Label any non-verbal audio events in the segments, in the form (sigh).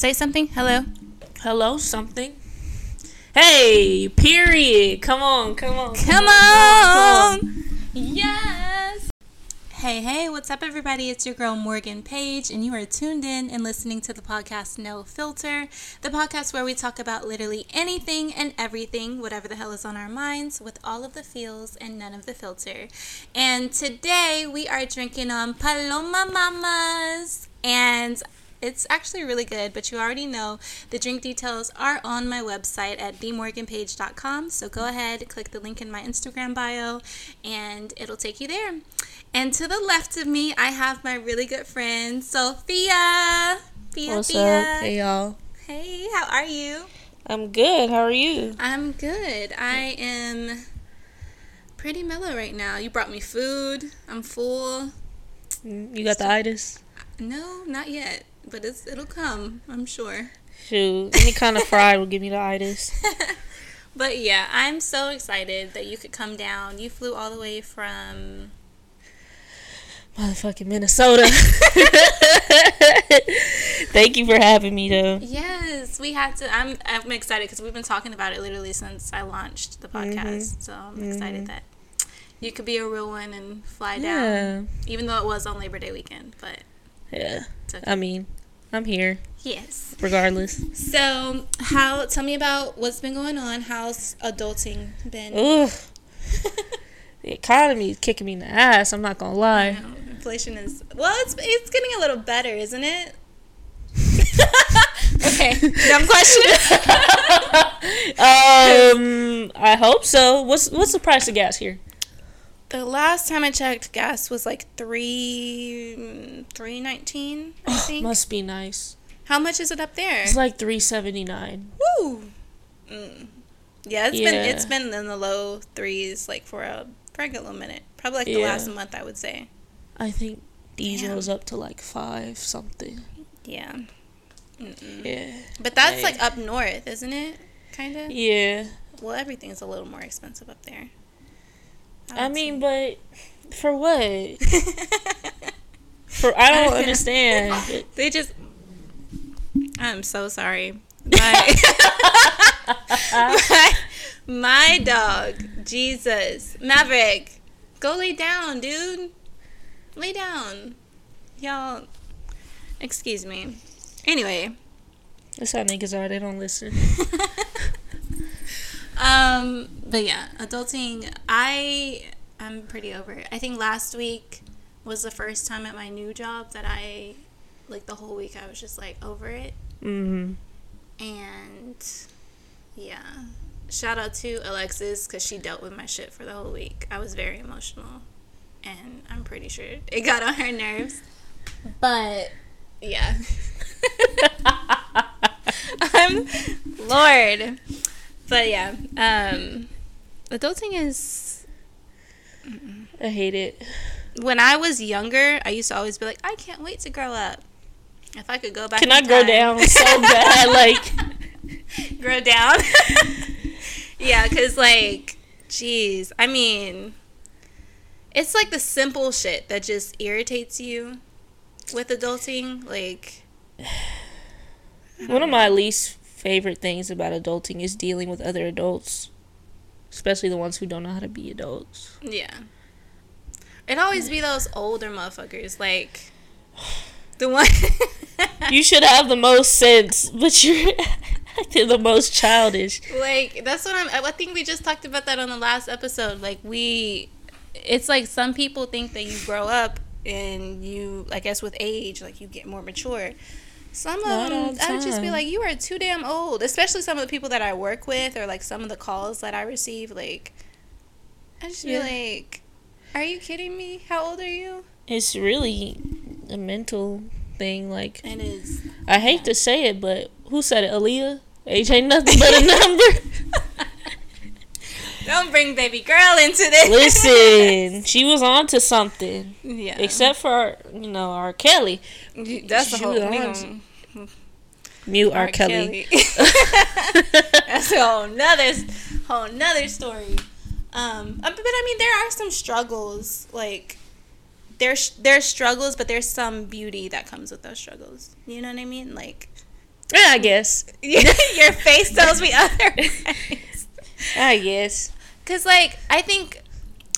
Say something. Hello. Hello, something. Hey, period. Come on, come on. Come on, on. Yes. Hey, hey, what's up, everybody? It's your girl Morgan Page, and you are tuned in and listening to the podcast No Filter, the podcast where we talk about literally anything and everything, whatever the hell is on our minds, with all of the feels and none of the filter. And today we are drinking on Paloma Mamas, and it's actually really good, but you already know the drink details are on my website at bmorganpage.com. So go ahead, click the link in my Instagram bio, and it'll take you there. And to the left of me, I have my really good friend, Sofia. Fia, What's Fia. up? Hey, y'all. Hey, how are you? I'm good. How are you? I'm good. I am pretty mellow right now. You brought me food. I'm full. Mm, You got the itis? No, not yet, but it's it'll come, I'm sure. Shoot, any kind of fry will give me the itis. (laughs) But yeah, I'm so excited that you could come down. You flew all the way from Motherfucking Minnesota. (laughs) Thank you for having me, though. Yes, we had to. I'm I'm excited because we've been talking about it literally since I launched the mm-hmm. podcast. So I'm mm-hmm. excited that you could be a real one and fly Yeah. down, even though it was on Labor Day weekend. But Yeah. okay. I mean, I'm here yes. regardless. So how? Tell me about what's been going on. How's adulting been? Ugh. (laughs) The economy is kicking me in the ass. I'm not gonna lie. inflation is well. It's it's getting a little better, isn't it? (laughs) okay, dumb question. (laughs) um, I hope so. What's what's the price of gas here? The last time I checked, gas was like three three nineteen. I think. Must be nice. How much is it up there? It's like three seventy nine. Woo. Mm. Yeah, it's been it's been in the low threes like for a for a good little minute. Probably like the Yeah. last month, I would say. I think diesel's Damn. up to like five something. Yeah. Mm-mm. Yeah. But that's Hey. like up north, isn't it? Kind of. Yeah. Well, everything's a little more expensive up there. I would mean, but for what? (laughs) For I don't (laughs) understand. they just. I'm so sorry. (laughs) My, my, my dog, Jesus, Maverick, go lay down, dude. Lay down, y'all. Excuse me. Anyway, That's how niggas are. They don't listen. Um, but yeah, adulting. I I'm pretty over it. I think last week was the first time at my new job that I, like the whole week, I was just like over it. Mm-hmm. And yeah, shout out to Alexis because she dealt with my shit for the whole week. I was very emotional, and I'm pretty sure it got on her nerves. But yeah, (laughs) (laughs) I'm Lord. But yeah, um, adulting is. I hate it. When I was younger, I used to always be like, I can't wait to grow up. If I could go back, Can I grow time- down so bad? (laughs) Like, grow down. (laughs) yeah, because, like, jeez. I mean, it's like the simple shit that just irritates you with adulting. Like, (sighs) one of my least favorite things about adulting is dealing with other adults, especially the ones who don't know how to be adults. yeah. It always be those older motherfuckers. Like, the one. (laughs) You should have the most sense, but you're acting the most childish. like that's what I'm. I think we just talked about that on the last episode. Like we, it's like some people think that you grow up and you, I guess, with age, like you get more mature. Some of Not them, I would just be like, you are too damn old. Especially some of the people that I work with, or like some of the calls that I receive. Like, I just Yeah. be like, are you kidding me? How old are you? It's really a mental thing. Like, It is. I hate to say it, but who said it? Aaliyah? Age ain't nothing but a (laughs) number. (laughs) Don't bring baby girl into this. Listen, (laughs) she was on to something. yeah. Except for, you know, R. Kelly. That's the whole. thing. Mute R. R. Kelly. (laughs) That's a whole nother, whole nother story. Um, uh, but, but I mean, there are some struggles like there's there's struggles, but there's some beauty that comes with those struggles. You know what I mean? Like Yeah, I guess. (laughs) your face tells me otherwise. (laughs) I guess. Cause like I think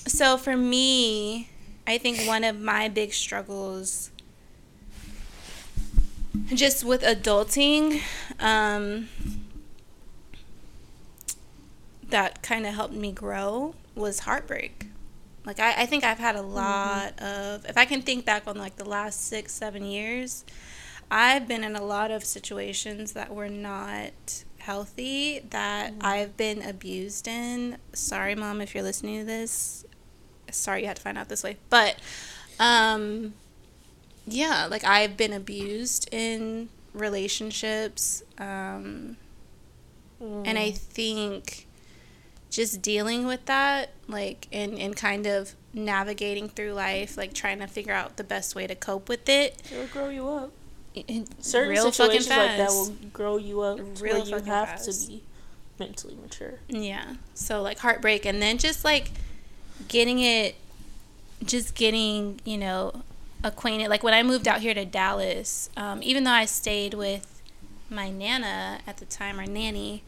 so for me, I think one of my big struggles just with adulting, um, that kind of helped me grow was heartbreak. Like I, I think I've had a lot of if I can think back on like the last six, seven years, I've been in a lot of situations that were not healthy that I've been abused in. Sorry mom if you're listening to this. Sorry you had to find out this way. But um yeah, like I've been abused in relationships. Um and I think just dealing with that, like, and, and kind of navigating through life, like trying to figure out the best way to cope with it. It'll grow you up. it- Certain real situations like that will grow you up to Real where you have fast. to be mentally mature. Yeah. So like heartbreak and then just like getting it just getting, you know, acquainted. Like when I moved out here to Dallas, um, even though I stayed with my nana at the time, or nanny,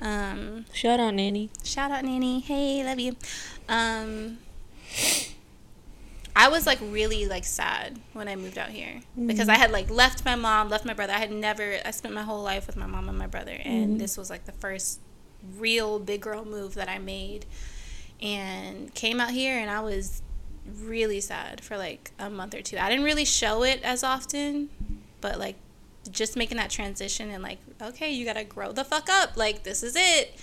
um, Shout out, Nanny. shout out nanny, hey, love you. Um, I was like really like sad when I moved out here because I had like left my mom, left my brother. I had never I spent my whole life with my mom and my brother and this was like the first real big girl move that I made and came out here and I was really sad for like a month or two. I didn't really show it as often, but like just making that transition and like okay, you got to grow the fuck up. Like this is it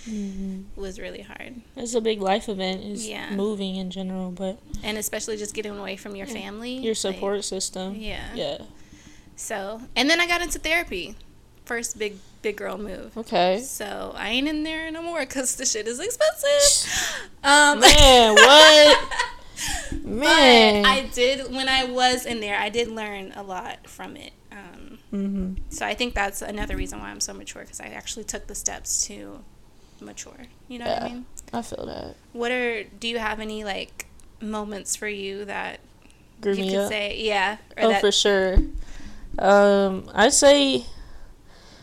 was really hard. It's a big life event. Is Yeah. moving in general, but And especially just getting away from your family. your like, support system. yeah. Yeah. So, and then I got into therapy. First big big girl move. Okay. So I ain't in there no more because the shit is expensive. Um, Man, what? (laughs) But Man. I did when I was in there. I did learn a lot from it. Um, mm-hmm. so I think that's another reason why I'm so mature because I actually took the steps to mature. You know what I mean? I feel that. What are do you have any like moments for you that Grew you could up. say yeah or Oh, that for sure. Um, I'd say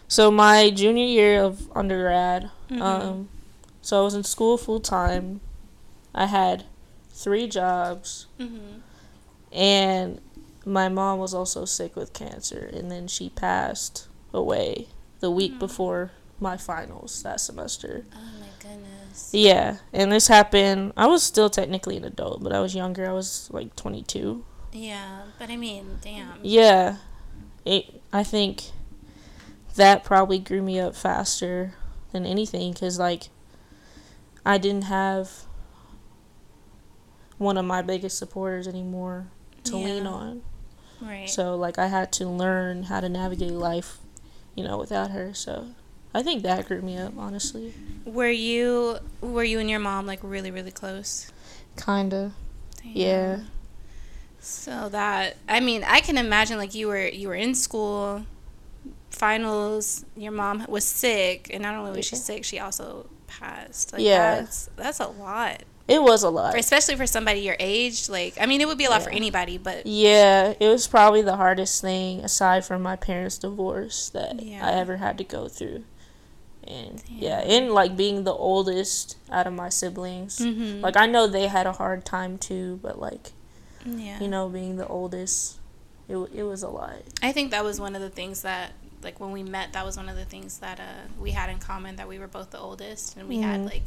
so. My junior year of undergrad. Mhm. Um, so I was in school full time. I had three jobs, Mhm. and my mom was also sick with cancer, and then she passed away the week Mm. before my finals that semester. Oh my goodness. Yeah, and this happened. I was still technically an adult, but I was younger. I was like 22. Yeah, but I mean, damn. Yeah, it. I think that probably grew me up faster than anything because like I didn't have one of my biggest supporters anymore to lean on. Right. So like I had to learn how to navigate life, you know, without her. So I think that grew me up, honestly. were you were you and your mom like really really close? Kinda. Damn. Yeah. So that I mean, I can imagine like you were you were in school, finals. Your mom was sick, and not only was she sick, she also passed. Like, Yeah. that's that's a lot, It was a lot. Especially for somebody your age. Like, I mean, it would be a lot for anybody, but Yeah, it was probably the hardest thing aside from my parents' divorce that Yeah. I ever had to go through. And yeah, Damn. and like being the oldest out of my siblings. Mhm. Like I know they had a hard time too, but like, yeah, you know, being the oldest, it it was a lot. I think that was one of the things that, like, when we met, that was one of the things that uh, we had in common that we were both the oldest, and we had Mhm. like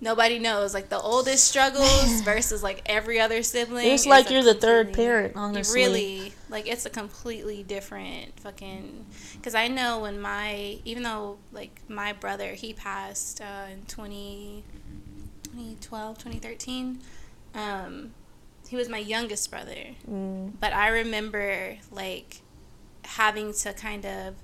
nobody knows like the oldest struggles (laughs) versus like every other sibling. It's like you're the third parent, You honestly. really like it's a completely different fucking. Because I know when my even though like my brother he passed uh, in 20, 2012, 2013. Um, he was my youngest brother Mm, but I remember like having to kind of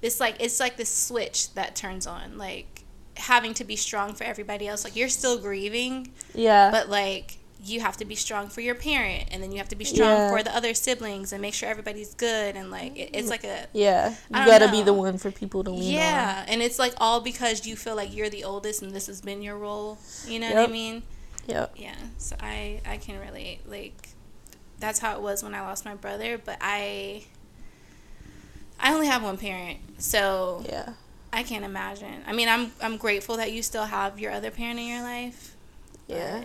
this like it's like this switch that turns on like having to be strong for everybody else like you're still grieving yeah. but like you have to be strong for your parent and then you have to be strong Yeah. for the other siblings and make sure everybody's good and like it, it's like a yeah, you gotta be the one for people to lean yeah and it's like all because you feel like you're the oldest and this has been your role you know what i mean on. Yep. yeah so i i can relate like that's how it was when I lost my brother. But I, I only have one parent, so Yeah. I can't imagine. I mean, I'm I'm grateful that you still have your other parent in your life. Yeah.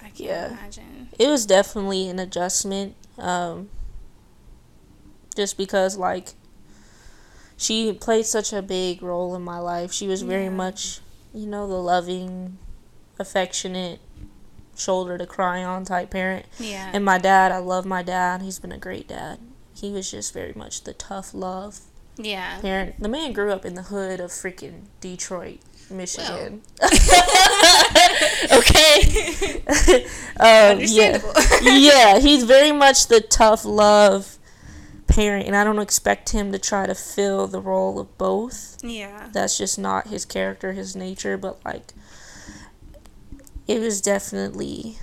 I can't Yeah. imagine. It was definitely an adjustment. Um, just because, like, she played such a big role in my life. She was very Yeah. much, you know, the loving, affectionate, shoulder to cry on type parent. Yeah. And my dad, I love my dad. He's been a great dad. He was just very much the tough love yeah. parent. The man grew up in the hood of freaking Detroit, Michigan. (laughs) okay. (laughs) um, yeah. Yeah, he's very much the tough love parent, and I don't expect him to try to fill the role of both. yeah. That's just not his character, his nature. But like, it was definitely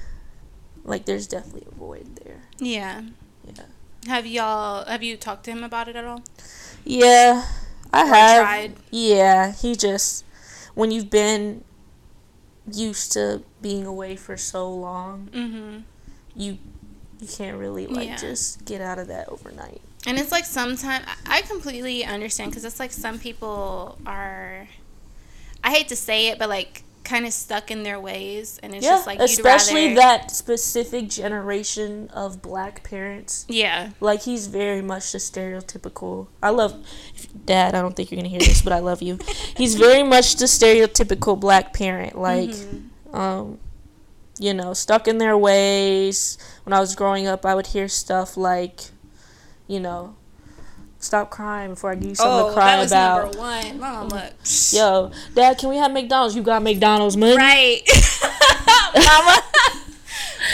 like there's definitely a void there. Yeah. Yeah. Have y'all have you talked to him about it at all? Yeah, I Or have. tried? Yeah, he just when you've been used to being away for so long, Mm-hmm. you you can't really like Yeah. just get out of that overnight. And it's like sometimes I completely understand because it's like some people are, I hate to say it, but like kind of stuck in their ways, and it's yeah, just like you'd especially rather, that specific generation of black parents. Yeah. Like he's very much the stereotypical. I love Dad. I don't think you're gonna hear this, but I love you. (laughs) He's very much the stereotypical black parent. Like, Mhm. um, you know, stuck in their ways. When I was growing up, I would hear stuff like, you know, stop crying before I give you something Oh, to cry that was about. number one. Mom, look. Yo, Dad, can we have McDonald's? You got McDonald's money? Right. (laughs) Mama.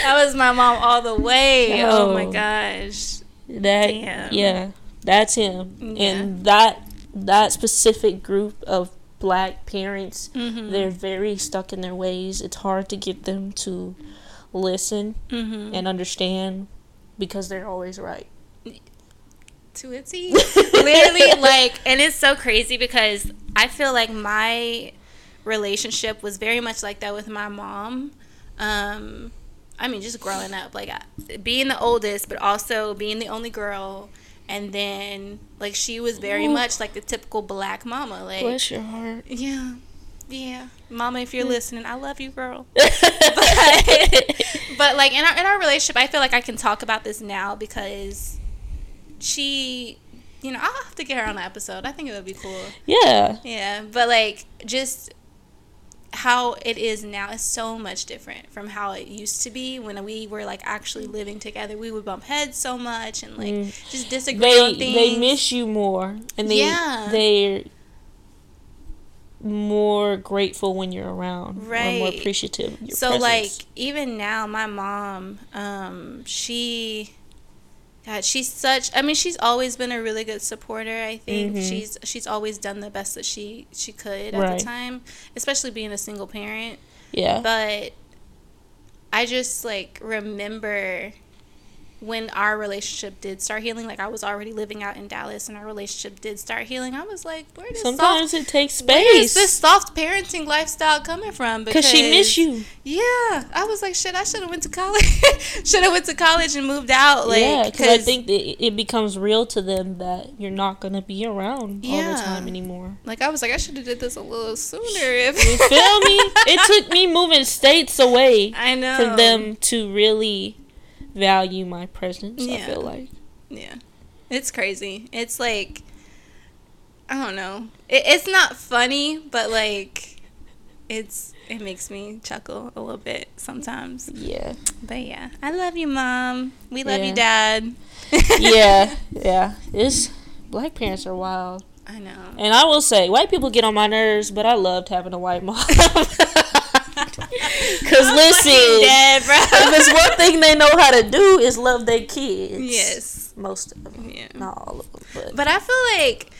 that was my mom all the way. Oh my gosh. That Damn. yeah, that's him. Yeah. And that that specific group of black parents, Mm-hmm. they're very stuck in their ways. It's hard to get them to listen Mm-hmm. and understand because they're always right. To a T. Literally, (laughs) like, and it's so crazy because I feel like my relationship was very much like that with my mom. Um, I mean, just growing up, like I- being the oldest, but also being the only girl. And then, like, she was very Ooh. much like the typical black mama. Like, Bless your heart. yeah, yeah, mama, if you're listening, I love you, girl. (laughs) (laughs) but like in our in our relationship, I feel like I can talk about this now because she, you know, I'll have to get her on the episode. I think it would be cool. yeah. Yeah, but like just how it is now is so much different from how it used to be when we were like actually living together. We would bump heads so much and like Mm. just disagree They on things. they miss you more and they Yeah. they're more grateful when you're around. Or more appreciative of your so presence. like even now my mom um she God, she's such I mean she's always been a really good supporter, I think. Mhm. She's she's always done the best that she she could at Right. the time, especially being a single parent. yeah. But I just like remember when our relationship did start healing, like I was already living out in Dallas and our relationship did start healing. I was like, where does soft Sometimes it takes space? where is this soft parenting lifestyle coming from? Because she miss you. Yeah, I was like, shit. I should have went to college. (laughs) should have went to college and moved out. Like, yeah, because I think that it becomes real to them that you're not gonna be around all the time anymore. like I was like, I should have did this a little sooner. If You feel me? (laughs) It took me moving states away I know for them to really value my presence. I feel like. Yeah, it's crazy. It's like I don't know. It, it's not funny, but like it's it makes me chuckle a little bit sometimes. Yeah. But yeah, I love you, mom. We love Yeah. you, dad. yeah, (laughs) yeah. It's black parents are wild. I know. And I will say, white people get on my nerves, but I loved having a white mom. (laughs) (laughs) Cause I'm listen, dead, bro. if there's one thing they know how to do is love their kids. Yes. most of them, Yeah. not all of them, but, But I feel like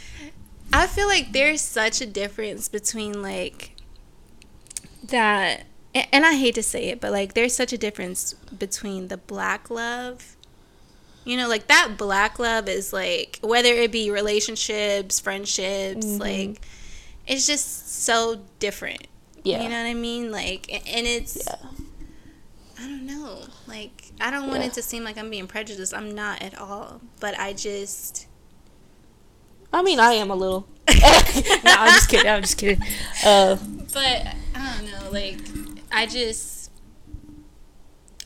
I feel like there's such a difference between like that and I hate to say it, but like there's such a difference between the black love. You know, like that black love is like whether it be relationships, friendships, Mhm. like it's just so different. Yeah, You know what I mean? Like and it's yeah, I don't know. Like I don't want Yeah. it to seem like I'm being prejudiced. I'm not at all. But I just I mean, I am a little. (laughs) (laughs) no, I'm just kidding. I'm just kidding. Uh, but I don't know, like I just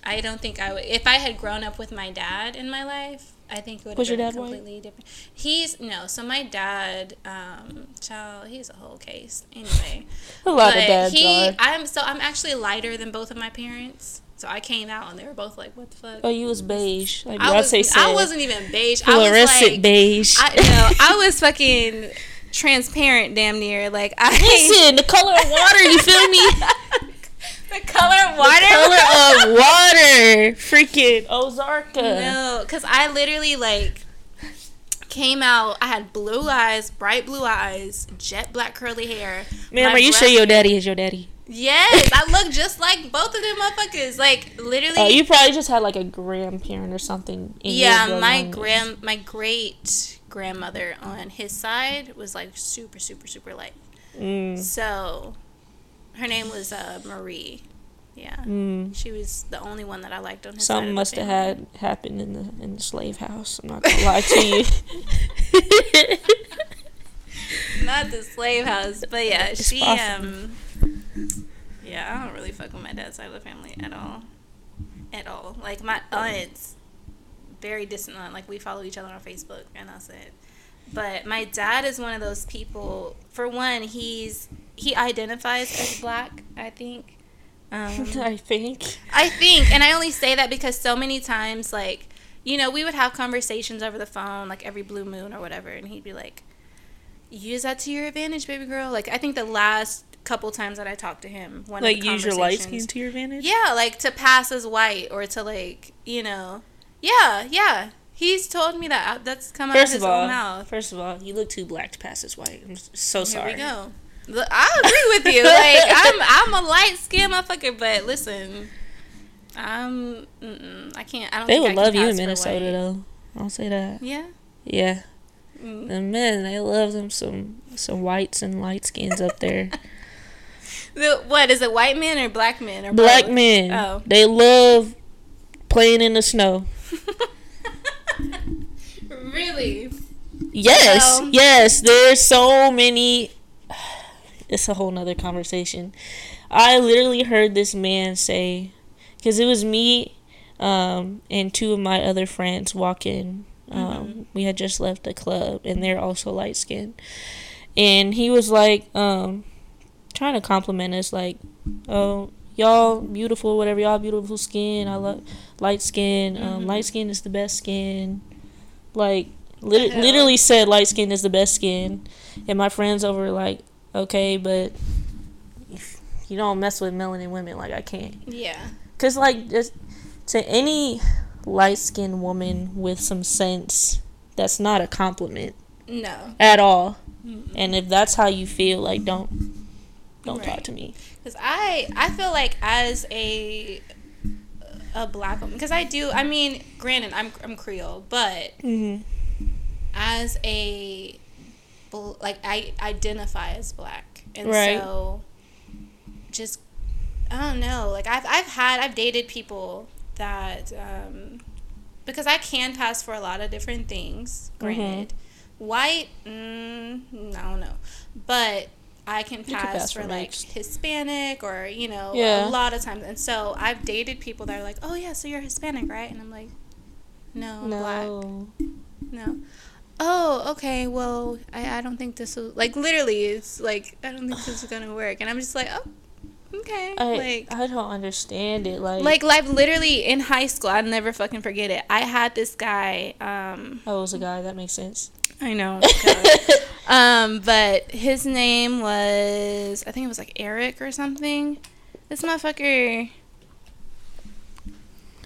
I don't think I would if I had grown up with my dad in my life, I think it would Was have your been dad white? completely different. He's no, so my dad, um, child, he's a whole case. Anyway. (laughs) a lot of dads he, are. I'm so I'm actually lighter than both of my parents. So I came out and they were both like, "What the fuck?" Oh, you was beige. Like I, was, said. I wasn't even beige. I was like, beige. I no, I was fucking transparent, damn near. Like I Listen, the color of water. You feel me? (laughs) the color of water. color of (laughs) water. Freaking Ozarka. No, because I literally like came out. I had blue eyes, bright blue eyes, jet black curly hair. Man, are you sure your daddy is your daddy? Yes, I look just like both of them motherfuckers. Like literally. Oh, you probably just had like a grandparent or something. In yeah, your my grand, my great grandmother on his side was like super, super, super light. Mm, So, her name was uh, Marie. Yeah, mm. she was the only one that I liked on his side. Something must have had happened in the in the slave house. I'm not gonna lie to you. (laughs) not the slave house, but yeah, It's she um yeah, I don't really fuck with my dad's side of the family at all. At all. Like my aunts very distant aunt, like we follow each other on Facebook and that's it. But my dad is one of those people for one, he's he identifies as black, I think. (laughs) Um I think. I think, and I only say that because so many times, like, you know, we would have conversations over the phone, like every blue moon or whatever, and he'd be like, "Use that to your advantage, baby girl." Like, I think the last couple times that I talked to him, one Like use your light skin to your advantage. yeah, like to pass as white or to like, you know, yeah, yeah. He's told me that. uh, That's come out First of his of all, own mouth. first of all, you look too black to pass as white. I'm so sorry. Here we go. I agree with you. Like I'm, I'm a light skinned motherfucker, but listen, I'm, I can't. I don't. They would love you in Minnesota white. though. I'll say that. Yeah. Yeah. Mm. The men, they love them some some whites and light skins up there. (laughs) The, what is it? White men or black men or Black both? men, Oh. they love playing in the snow. (laughs) really? Yes, Well- yes. There's so many. It's a whole nother conversation. I literally heard this man say, because it was me um, and two of my other friends walking. Um, We had just left the club, and they're also light skinned. And he was like, um, trying to compliment us, like, oh, y'all beautiful, whatever, y'all beautiful skin. I love light skin. Um, Mhm. Light skin is the best skin. Like, lit- literally said light skin is the best skin. And my friends over like, okay, but you don't mess with melanin women, like, I can't. Yeah. Because, like, just to any light skinned woman with some sense, that's not a compliment No. at all. Mm-mm. And if that's how you feel, like, don't. Don't talk to me. Because I, I feel like as a a black woman, because I do. I mean, granted, I'm I'm Creole, but Mm-hmm. as a like I identify as black, and Right. so just I don't know. Like I've I've had I've dated people that um, because I can pass for a lot of different things. Granted, white, mm, I don't know, but I can can pass, pass for for like. Hispanic or you know Yeah. a lot of times. And so I've dated people that are like, oh yeah, so you're Hispanic, right? And I'm like, no, I'm black. No. Oh, okay. Well, I, I don't think this will like literally. It's like I don't think this is gonna work, and I'm just like, oh, okay. I, like, I don't understand it. Like, like, like literally in high school, I'll never fucking forget it. I had this guy. Um, oh, it was a guy. That makes sense. I know. (laughs) um, but his name was I think it was like Eric or something. This motherfucker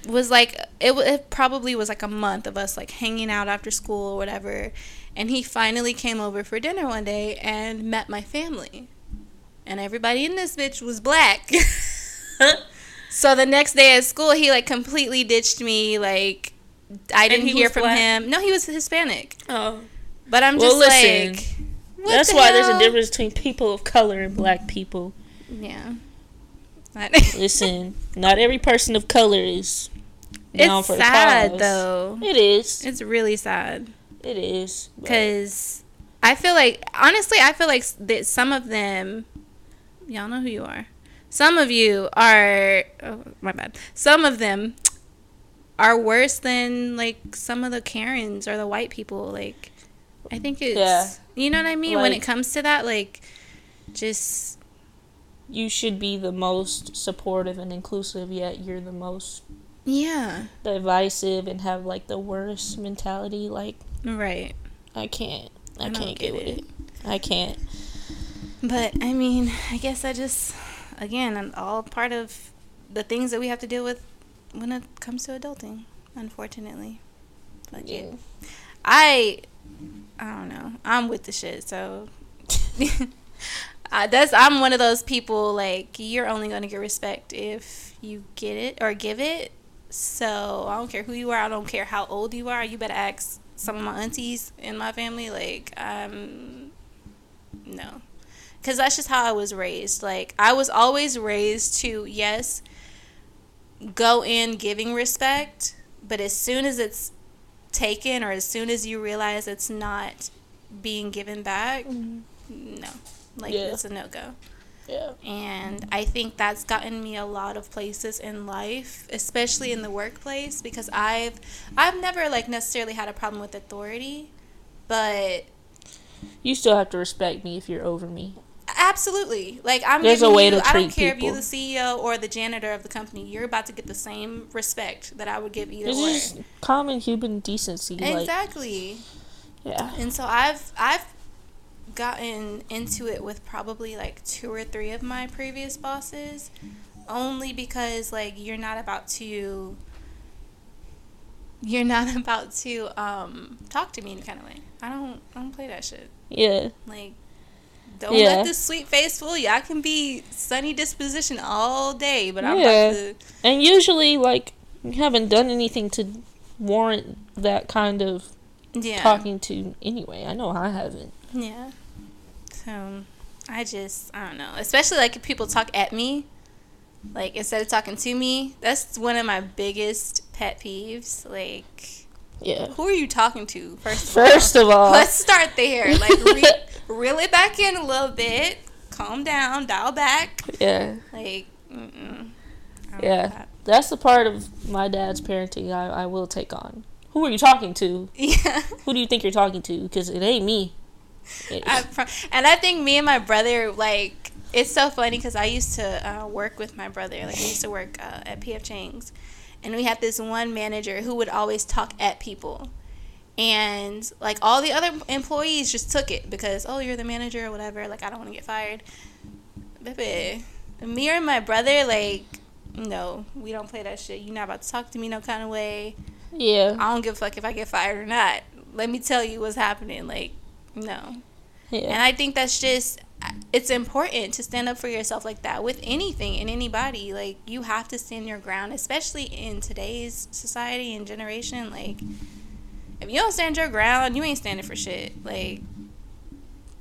was like it, it probably was like a month of us like hanging out after school or whatever. And he finally came over for dinner one day and met my family. And everybody in this bitch was black. (laughs) So the next day at school he like completely ditched me like i didn't he hear from black? him. No he was hispanic. Oh, but i'm Well, just listen, like that's the why there's a difference between people of color and black people. yeah. Listen, not every person of color is down it's for sad cause. though. It is. It's really sad It is. because I feel like honestly, I feel like that some of them, y'all know who you are. Some of you are. Oh, my bad. Some of them are worse than like some of the Karens or the white people. Like, I think it's. Yeah. You know what I mean? when it comes to that, like, just you should be the most supportive and inclusive, yet you're the most yeah, divisive and have like the worst mentality. Like right. I can't, I, I can't get get with it. it. I can't. But I mean, I guess I just, again, I'm all part of the things that we have to deal with when it comes to adulting, unfortunately. But yeah, Yeah. I, I don't know. I'm with the shit, so. (laughs) I, that's I'm one of those people like you're only gonna get respect if you get it or give it. So I don't care who you are. I don't care how old you are. You better ask some of my aunties in my family. Like um, no, because that's just how I was raised. Like I was always raised to yes, go in giving respect, but as soon as it's taken or as soon as you realize it's not being given back, no, like Yeah. it's a no go. Yeah. And I think that's gotten me a lot of places in life, especially in the workplace, because I've I've never like necessarily had a problem with authority, but You still have to respect me if you're over me. absolutely, like I'm. There's a way you, to I don't treat care if you're the CEO or the janitor of the company. You're about to get the same respect that I would give either or. just common human decency. Like, Exactly. yeah. And so I've I've gotten into it with probably like two or three of my previous bosses only because like you're not about to you're not (laughs) about to um talk to me any kind of way. I don't I don't play that shit. Yeah. Like don't Yeah. let this sweet face fool you. I can be sunny disposition all day, but I'm Yeah. about to And usually, like, you haven't done anything to warrant that kind of yeah. talking to anyway. I know I haven't. Yeah. I just I don't know. Especially like if people talk at me, like instead of talking to me. That's one of my biggest pet peeves. Like Yeah. who are you talking to? First of First all. of all, Let's start there. Like re- (laughs) reel it back in a little bit. Calm down, dial back. yeah. Like mm-mm. Yeah. that. That's the part of my dad's parenting I, I will take on. Who are you talking to? (laughs) Yeah. Who do you think you're talking to? Because it ain't me. It- I, pro- and I think me and my brother like it's so funny because I used to uh, work with my brother. Like I used to work uh, at PF Chang's, and we had this one manager who would always talk at people, and like all the other employees just took it because oh you're the manager or whatever. Like I don't want to get fired, baby. Me or my brother like. No, we don't play that shit. You're not about to talk to me no kind of way. yeah. I don't give a fuck if I get fired or not. Let me tell you what's happening. Like, no. Yeah. And I think that's just it's important to stand up for yourself like that with anything and anybody. Like you have to stand your ground, especially in today's society and generation. Like if you don't stand your ground, you ain't standing for shit. Like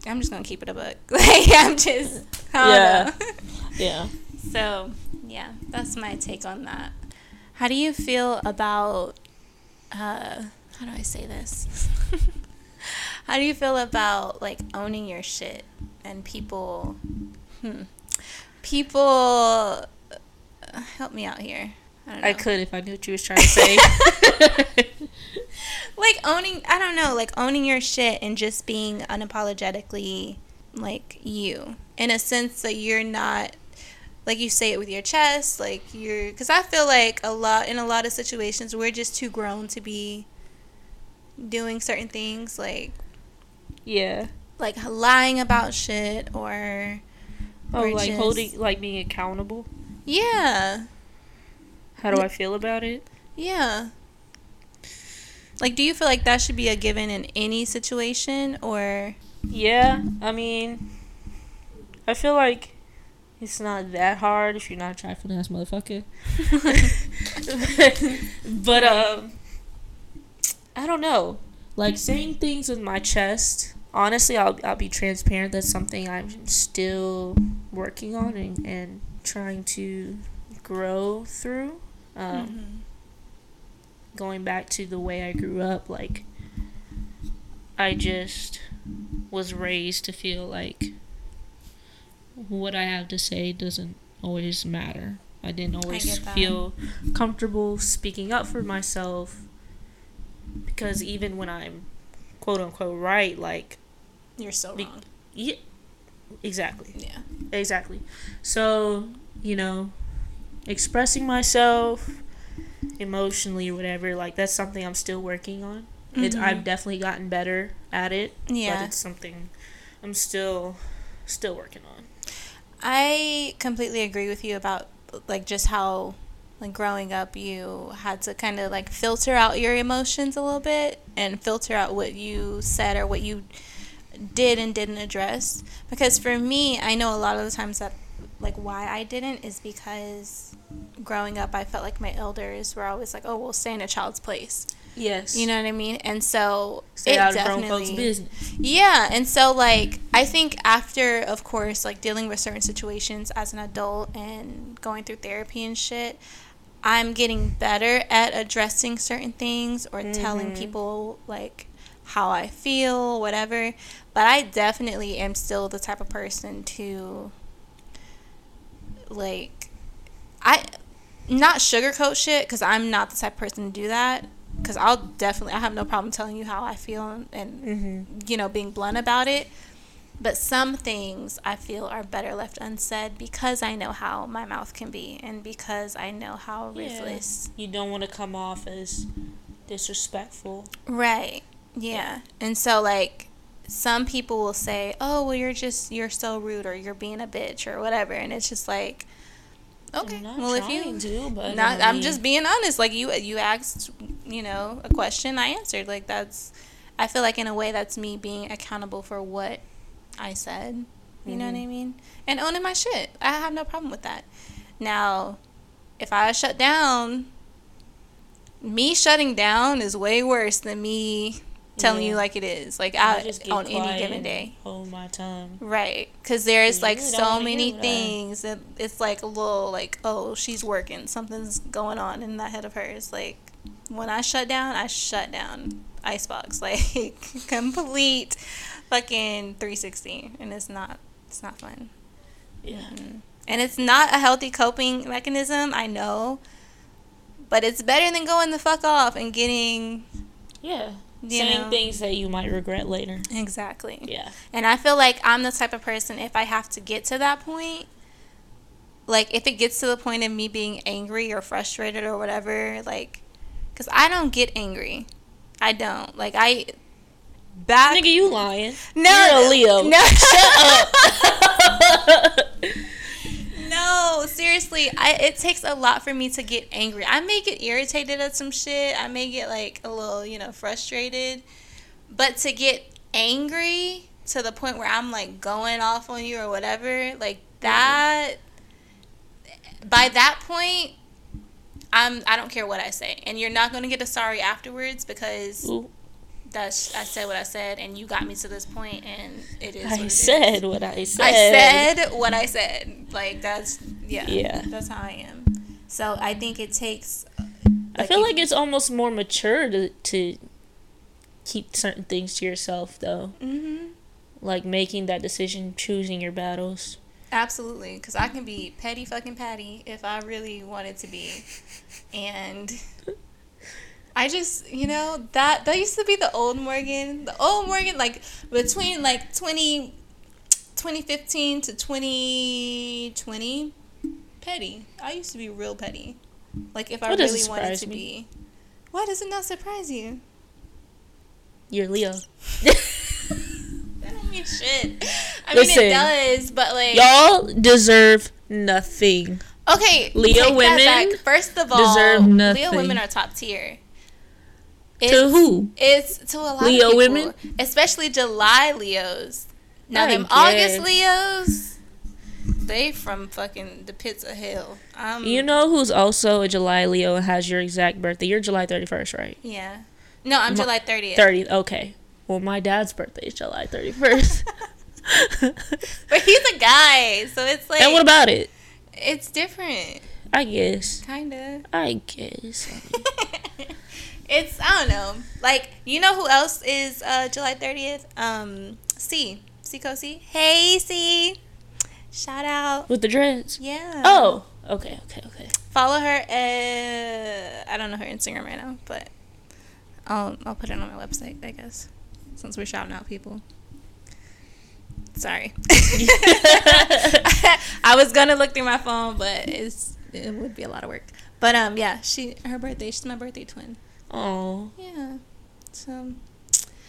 I'm just gonna keep it a buck. (laughs) Like I'm just Yeah. know. (laughs) yeah. So, yeah, that's my take on that. How do you feel about uh how do I say this? (laughs) how do you feel about like owning your shit and people hmm, people uh, help me out here. I don't know. I could if I knew what you was trying to say. (laughs) (laughs) like owning I don't know, like owning your shit and just being unapologetically like you in a sense that you're not like you say it with your chest, like you're cuz I feel like a lot in a lot of situations we're just too grown to be doing certain things like yeah. like lying about shit or Oh, or like just- holding, like being accountable. Yeah. How do I feel about it? Yeah. Like do you feel like that should be a given in any situation or Yeah, I mean, I feel like it's not that hard if you're not a trifling ass motherfucker. (laughs) (laughs) but um, I don't know. Like saying things with my chest. Honestly, I'll I'll be transparent. That's something I'm still working on and, and trying to grow through. Um, Mm-hmm. Going back to the way I grew up, like, I just was raised to feel like what I have to say doesn't always matter. I didn't always that. feel comfortable speaking up for myself because even when I'm quote unquote right, like, You're so Be- wrong. yeah, exactly. Yeah. Exactly. So, you know, expressing myself emotionally or whatever, like that's something I'm still working on. It's Mhm. I've definitely gotten better at it, Yeah. but it's something I'm still still working on. I completely agree with you about like just how like growing up you had to kind of like filter out your emotions a little bit and filter out what you said or what you did and didn't address because for me I know a lot of the times that like why I didn't is because growing up I felt like my elders were always like oh we'll stay in a child's place Yes. you know what I mean and so stay it out of grown folks' definitely- business. yeah, and so like I think after of course like dealing with certain situations as an adult and going through therapy and shit, I'm getting better at addressing certain things or telling Mhm. people like how I feel, whatever. But I definitely am still the type of person to like I not sugarcoat shit cuz I'm not the type of person to do that cuz I'll definitely I have no problem telling you how I feel and Mm-hmm. you know, being blunt about it. But some things I feel are better left unsaid because I know how my mouth can be and because I know how ruthless. You don't want to come off as disrespectful. Right. Yeah. And so like some people will say, "Oh, well you're just you're so rude or you're being a bitch or whatever." And it's just like okay. Well, if you to, but not I I'm mean, just being honest. Like you you asked, you know, a question, I answered. Like that's I feel like in a way that's me being accountable for what I said. You know what I Mhm. mean? And owning my shit. I have no problem with that. Now, if I shut down, me shutting down is way worse than me telling you like it is. Like I I, just on any given day. Hold my tongue. Right, because there's You like so many things that it's like a little like oh she's working something's going on in that head of hers. Like when I shut down, I shut down icebox (laughs) like (laughs) complete fucking 360, and it's not it's not fun. Yeah. Mm. And it's not a healthy coping mechanism. I know, but it's better than going the fuck off and getting Yeah. Saying know. things that you might regret later. exactly. Yeah. And I feel like I'm the type of person if I have to get to that point, like if it gets to the point of me being angry or frustrated or whatever, like, because I don't get angry. I don't. Like, I. Back. Nigga, you lying. no. You're a Leo. (laughs) No. Shut up. (laughs) no, seriously. I, it takes a lot for me to get angry. I may get irritated at some shit. I may get, like, a little, you know, frustrated. But to get angry to the point where I'm like going off on you or whatever, like that by that point I'm I don't care what I say. And you're not going to get a sorry afterwards because Ooh, that's I said what I said and you got me to this point and it is what I it is. said what I said. I said what I said. Like that's yeah. Yeah. That's how I am. So I think it takes I feel like it's almost more mature to to keep certain things to yourself though. Mhm. Like making that decision, choosing your battles. Absolutely, because I can be petty fucking patty if I really wanted to be, and I just you know that that used to be the old Morgan, the old Morgan like between like 20, 2015 to twenty twenty, petty. I used to be real petty, like if I doesn't really wanted to me. be. Why does it not surprise you? You're Leo. (laughs) (laughs) That don't mean shit. I Listen. mean it does, but like Y'all deserve nothing. Okay, Leo women. First of all, deserve Leo women are top tier. To who? It's to a lot Leo of people, women? especially July Leos. Now I them. August Leos, they from fucking the pits of hell. Um, You know who's also a July Leo and has your exact birthday? You're July 31st, right? Yeah. No, I'm Ma- July 30th. 30th. Okay. Well, my dad's birthday is July 31st. (laughs) (laughs) But he's a guy, so it's like and what about it? It's different, I guess. kinda. I guess. (laughs) it's I don't know. Like you know who else is uh, July thirtieth? Um, C C Cosi. Hey C, shout out. With the dreads. Yeah. Oh. Okay. Okay. Okay. Follow her. Uh, I don't know her Instagram right now, but I'll I'll put it on my website. I guess since we're shouting out people. Sorry. (laughs) (laughs) I was gonna look through my phone, but it's it would be a lot of work. But um, yeah, she her birthday. She's my birthday twin. Oh. Yeah. So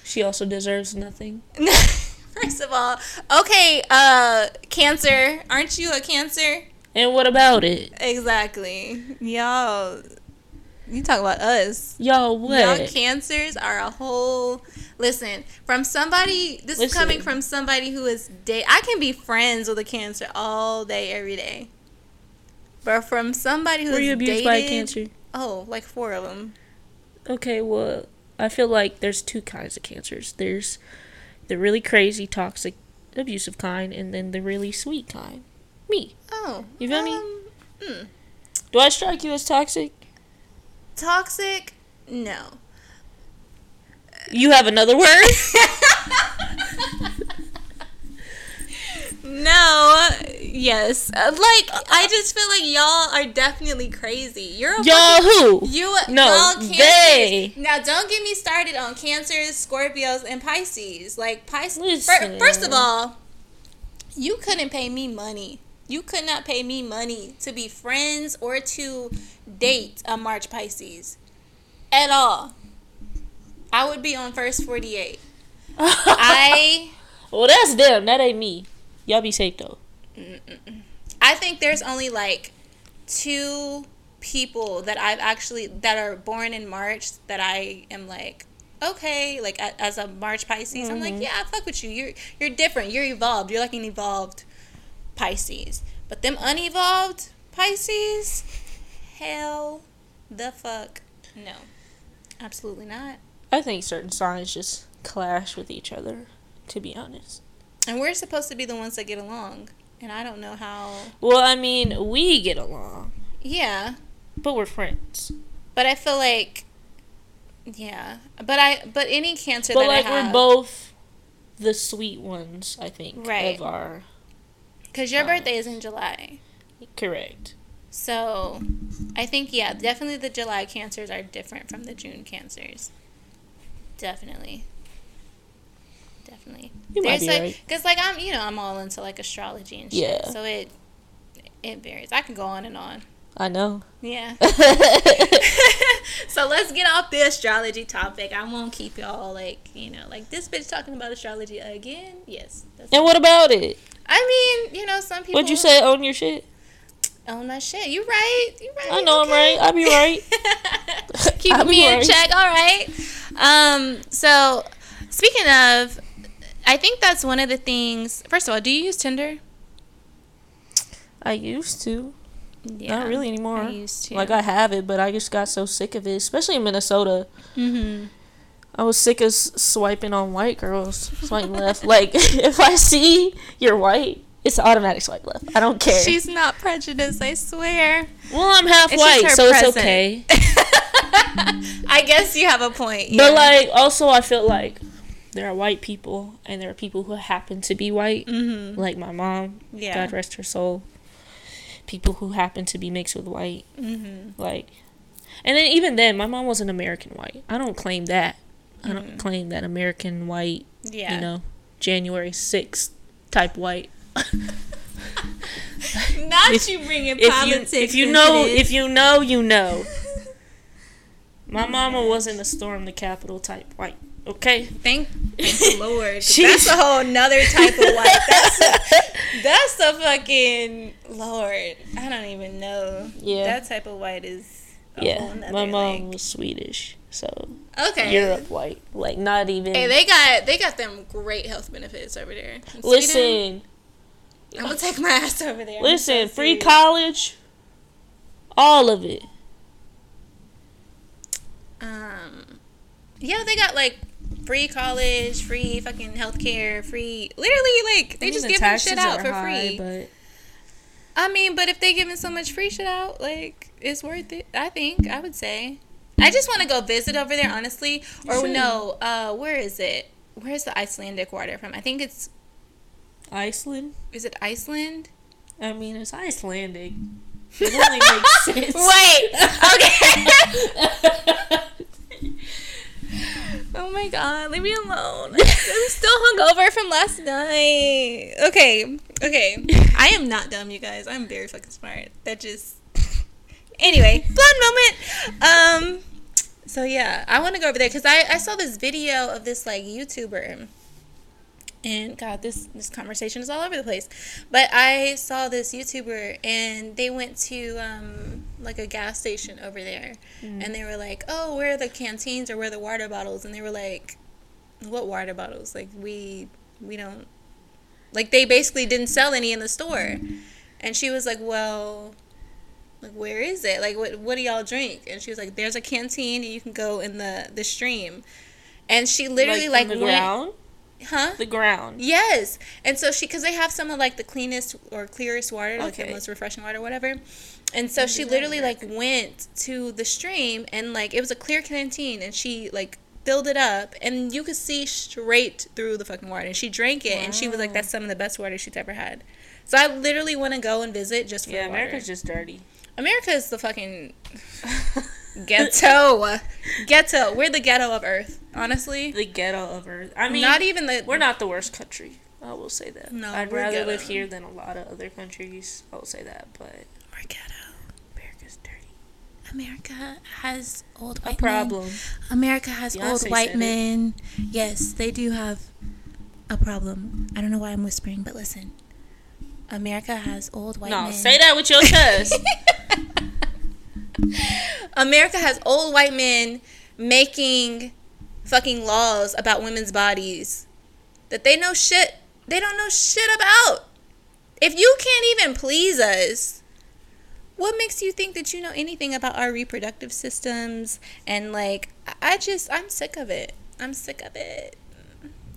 She also deserves nothing. (laughs) first of all, okay, uh, Cancer. Aren't you a Cancer? And what about it? Exactly. Y'all. You talk about us. Y'all what? Y'all cancers are a whole listen from somebody this is coming from somebody who is date I can be friends with a cancer all day every day. But from somebody who's Were you abused dated, by a cancer? Oh, like four of them. Okay, well, I feel like there's two kinds of cancers. There's the really crazy, toxic, abusive kind, and then the really sweet kind. Me. Oh. You feel me? um, mm. Do I strike you as toxic? Toxic? No. You have another word? (laughs) No, yes. Uh, like I just feel like y'all are definitely crazy. You're a Y'all who? You No, y'all they. Now don't get me started on cancers, Scorpios, and Pisces. Like Pisces. Listen. first of all, you couldn't pay me money. You could not pay me money to be friends or to date a March Pisces at all. I would be on first forty eight. (laughs) I well, that's them. That ain't me. Y'all be safe though. I think there's only like two people that I've actually that are born in March that I am like okay like as a March Pisces I'm like mm-hmm. yeah I fuck with you you're you're different you're evolved you're like an evolved Pisces but them unevolved Pisces hell the fuck no absolutely not I think certain signs just clash with each other. To be honest. And we're supposed to be the ones that get along and I don't know how Well, I mean, we get along, yeah but we're friends. But I feel like, yeah. But I, but any cancer But that like I have, we're both the sweet ones, I think, Right. of our because your uh, birthday is in July, correct. so I think yeah, definitely the July cancers are different from the June cancers. Definitely. Definitely. You might be like, right. Cause like I'm, you know, I'm all into like astrology and shit. Yeah. So it, it varies. I can go on and on. I know. Yeah. (laughs) (laughs) so let's get off the astrology topic. I won't keep y'all like you know like this bitch talking about astrology again. Yes. That's and what about it? I mean, you know, some people. What'd you say? Own your shit. Oh my shit! You right? You right? I know I'm right. I be right. (laughs) Be me in right. check. All right. Um. So, speaking of, I think that's one of the things. First of all, do you use Tinder? I used to. Yeah. Not really anymore. I used to. Like I have it, but I just got so sick of it, especially in Minnesota. Mm-hmm. I was sick of swiping on white girls, swiping left. (laughs) Like (laughs) if I see you're white, it's automatic swipe left. I don't care. She's not prejudiced. I swear. well, I'm half It's white, so it's okay. (laughs) I guess you have a point. But yeah. like, also, I feel like there are white people, and there are people who happen to be white, Mm-hmm. like my mom. Yeah. God rest her soul. People who happen to be mixed with white, Mm-hmm. like, and then even then, my mom was an American white. I don't claim that. I don't Mhm. claim that American white. Yeah. You know, January sixth type white. (laughs) Not If- you bringing If you politics. if you know if you know you know. (laughs) My mama wasn't a storm the Capitol type white. Okay. Thank, Lord. (laughs) That's a whole nother type of white. That's (laughs) that's the fucking Lord. I don't even know. Yeah. That type of white is. A yeah, nother, my mom like- was Swedish, so okay. Europe white, like not even. Hey, they got they got them great health benefits over there. In Sweden, listen, I'm gonna take my ass over there. Listen, so free college, all of it. Um, yeah, they got like free college, free fucking healthcare, free. Literally, like they I mean, just the give that shit out for high, free. but I mean, but if they giving so much free shit out, like it's worth it. I think I would say. I just want to go visit over there, honestly. Or should. no, uh, where is it? Where's the Icelandic water from? I think it's Iceland. is it Iceland? I mean, it's Icelandic. (laughs) It only makes sense. (laughs) Oh my god, leave me alone. (laughs) I'm still hungover from last night. Okay. Okay. I am not dumb, you guys. I'm very fucking smart. That just Anyway, blonde moment. Um so yeah, I want to go over there cuz I I saw this video of this like YouTuber and God, this this conversation is all over the place. But I saw this YouTuber, and they went to um, like a gas station over there, and they were like, "Oh, where are the canteens or where are the water bottles?" And they were like, "What water bottles? Like we we don't like they basically didn't sell any in the store." And she was like, "Well." Like where is it? Like what what do y'all drink? And she was like, "There's a canteen, and you can go in the the stream." And she literally like, the went, ground. Huh? The ground. Yes, and so she because they have some of like the cleanest or clearest water, like the most refreshing water, whatever. And so she literally like went to the stream and like it was a clear canteen, and she like filled it up, and you could see straight through the fucking water. And she drank it, and she was like, "That's some of the best water she's ever had." So I literally want to go and visit just for Yeah. America's just dirty. America is the fucking (laughs) ghetto, ghetto. We're the ghetto of Earth, honestly. the ghetto of Earth. I mean, not even the we're not the worst country. I will say that. No, I'd rather ghetto. live here than a lot of other countries. I will say that, but We're ghetto. America's dirty. America has old A white problem. men. America has Beyonce old white it. men. Yes, they do have a problem. I don't know why I'm whispering, but listen. America has old white no, men. say that with your chest. (laughs) America has old white men making fucking laws about women's bodies that they know shit they don't know shit about. If you can't even please us, what makes you think that you know anything about our reproductive systems and like I- just I'm sick of it. I'm sick of it.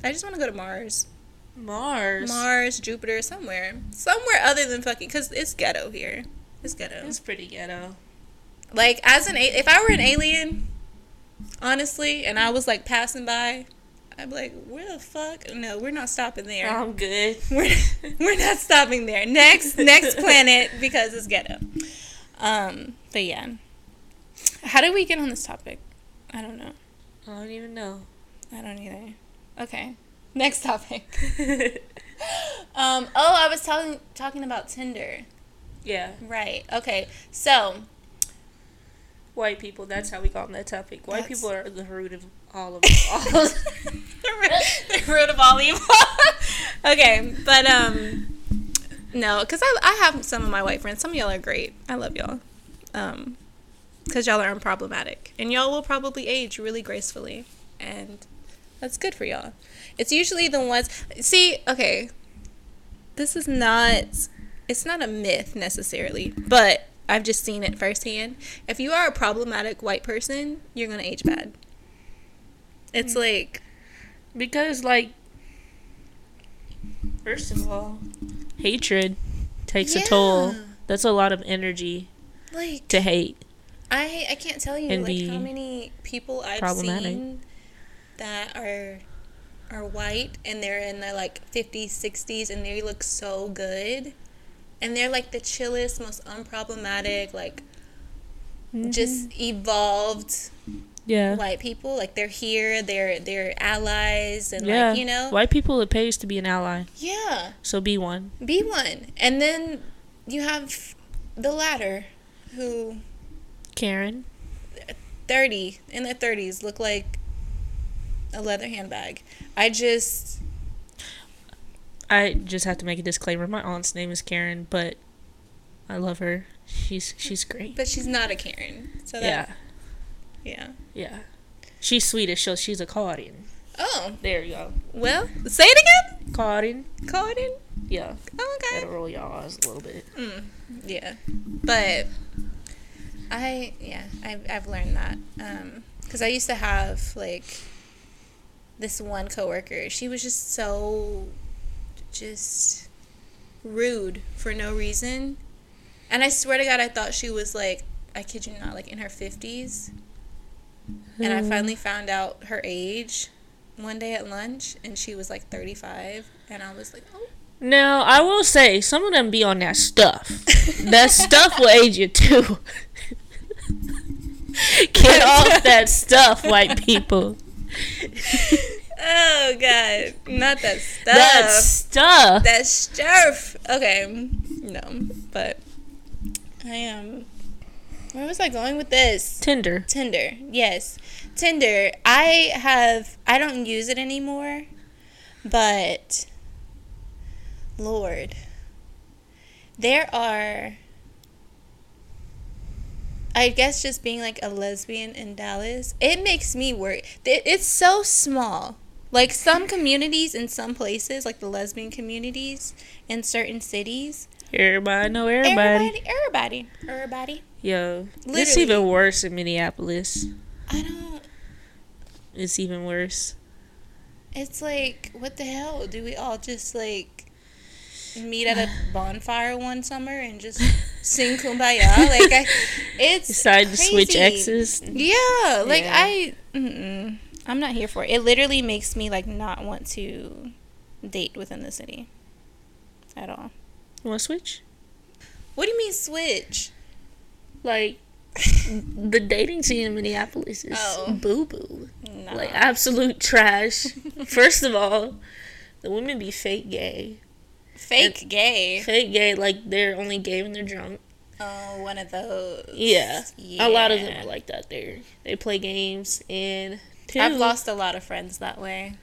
I just want to go to Mars. Mars. Mars, Jupiter, somewhere. Somewhere other than fucking cuz it's ghetto here. It's ghetto. It's pretty ghetto. Like as an if I were an alien, honestly, and I was like passing by, I'd be like, "Where the fuck? No, we're not stopping there. I'm good. (laughs) we're we're not stopping there. Next next (laughs) planet because it's ghetto." Um, but yeah, how did we get on this topic? I don't know. I don't even know. I don't either. Okay, next topic. (laughs) Um, oh, I was talking talking about Tinder. yeah, Right. Okay. So white people. That's how we got on that topic. White That's- people are the root of all of all. The (laughs) (laughs) root of all evil. (laughs) okay, but um, no, because I I have some of my white friends. Some of y'all are great. I love y'all. Um, because y'all are unproblematic, and y'all will probably age really gracefully, and that's good for y'all. It's usually the ones. See, okay, this is not. It's not a myth necessarily, but I've just seen it firsthand. If you are a problematic white person, you're gonna age bad. It's hmm. like because like, first of all, hatred takes a toll. That's a lot of energy like to hate. I I can't tell you like how many people I've seen that are are white and they're in their like 50s, 60s and they look so good. And they're like the chillest, most unproblematic, like mm-hmm. just evolved Yeah. white people. Like they're here, they're they're allies and yeah. like, you know. White people, it pays to be an ally. Yeah. So be one. Be one. And then you have the latter who Karen. 30 in their 30s look like a leather handbag. I just I just have to make a disclaimer. My aunt's name is Karen, but I love her. She's she's great. but she's not a Karen. So Yeah. that yeah. Yeah. She's Swedish, so she's a Karin. Oh, There you go. well, say it again. Karin. Karin. Yeah. Oh, okay. Gotta roll your eyes a little bit. Mm, yeah. But I yeah, I've I've learned that um cuz I used to have like this one coworker. She was just so just rude for no reason And I swear to God, I thought she was like, I kid you not, like in her 50s. And I hmm. finally found out her age one day at lunch, and she was like 35. And I was like, oh. Now, I will say, some of them be on that stuff. that stuff will age you too. (laughs) Get off that stuff, white people. (laughs) Oh, God. Not that stuff. That stuff. That stuff. Okay. No, but I am. Um, where was I going with this? Tinder. Tinder. Yes. Tinder. I have. I don't use it anymore, but Lord, there are. I guess just being like a lesbian in Dallas, it makes me worry. It's so small. Like some communities in some places, like the lesbian communities in certain cities, Everybody know everybody. everybody, everybody, everybody. Yo, it's even worse in Minneapolis. I don't. It's even worse. It's like, what the hell? Do we all just like meet at a (sighs) bonfire one summer and just sing kumbaya? Like, I, (laughs) it's Decide to switch exes. Yeah, like Yeah. I, mm-mm, I'm not here for it. It literally makes me like not want to date within the city at all. You want to switch? What do you mean switch? Like, (laughs) the dating scene in Minneapolis is Oh. boo boo. No. Like, absolute trash. (laughs) First of all, the women be fake gay. Fake gay. Fake gay, like, they're only gay when they're drunk. Oh, one of those. Yeah. A lot of them are like that there. They play games and. Two, I've lost a lot of friends that way.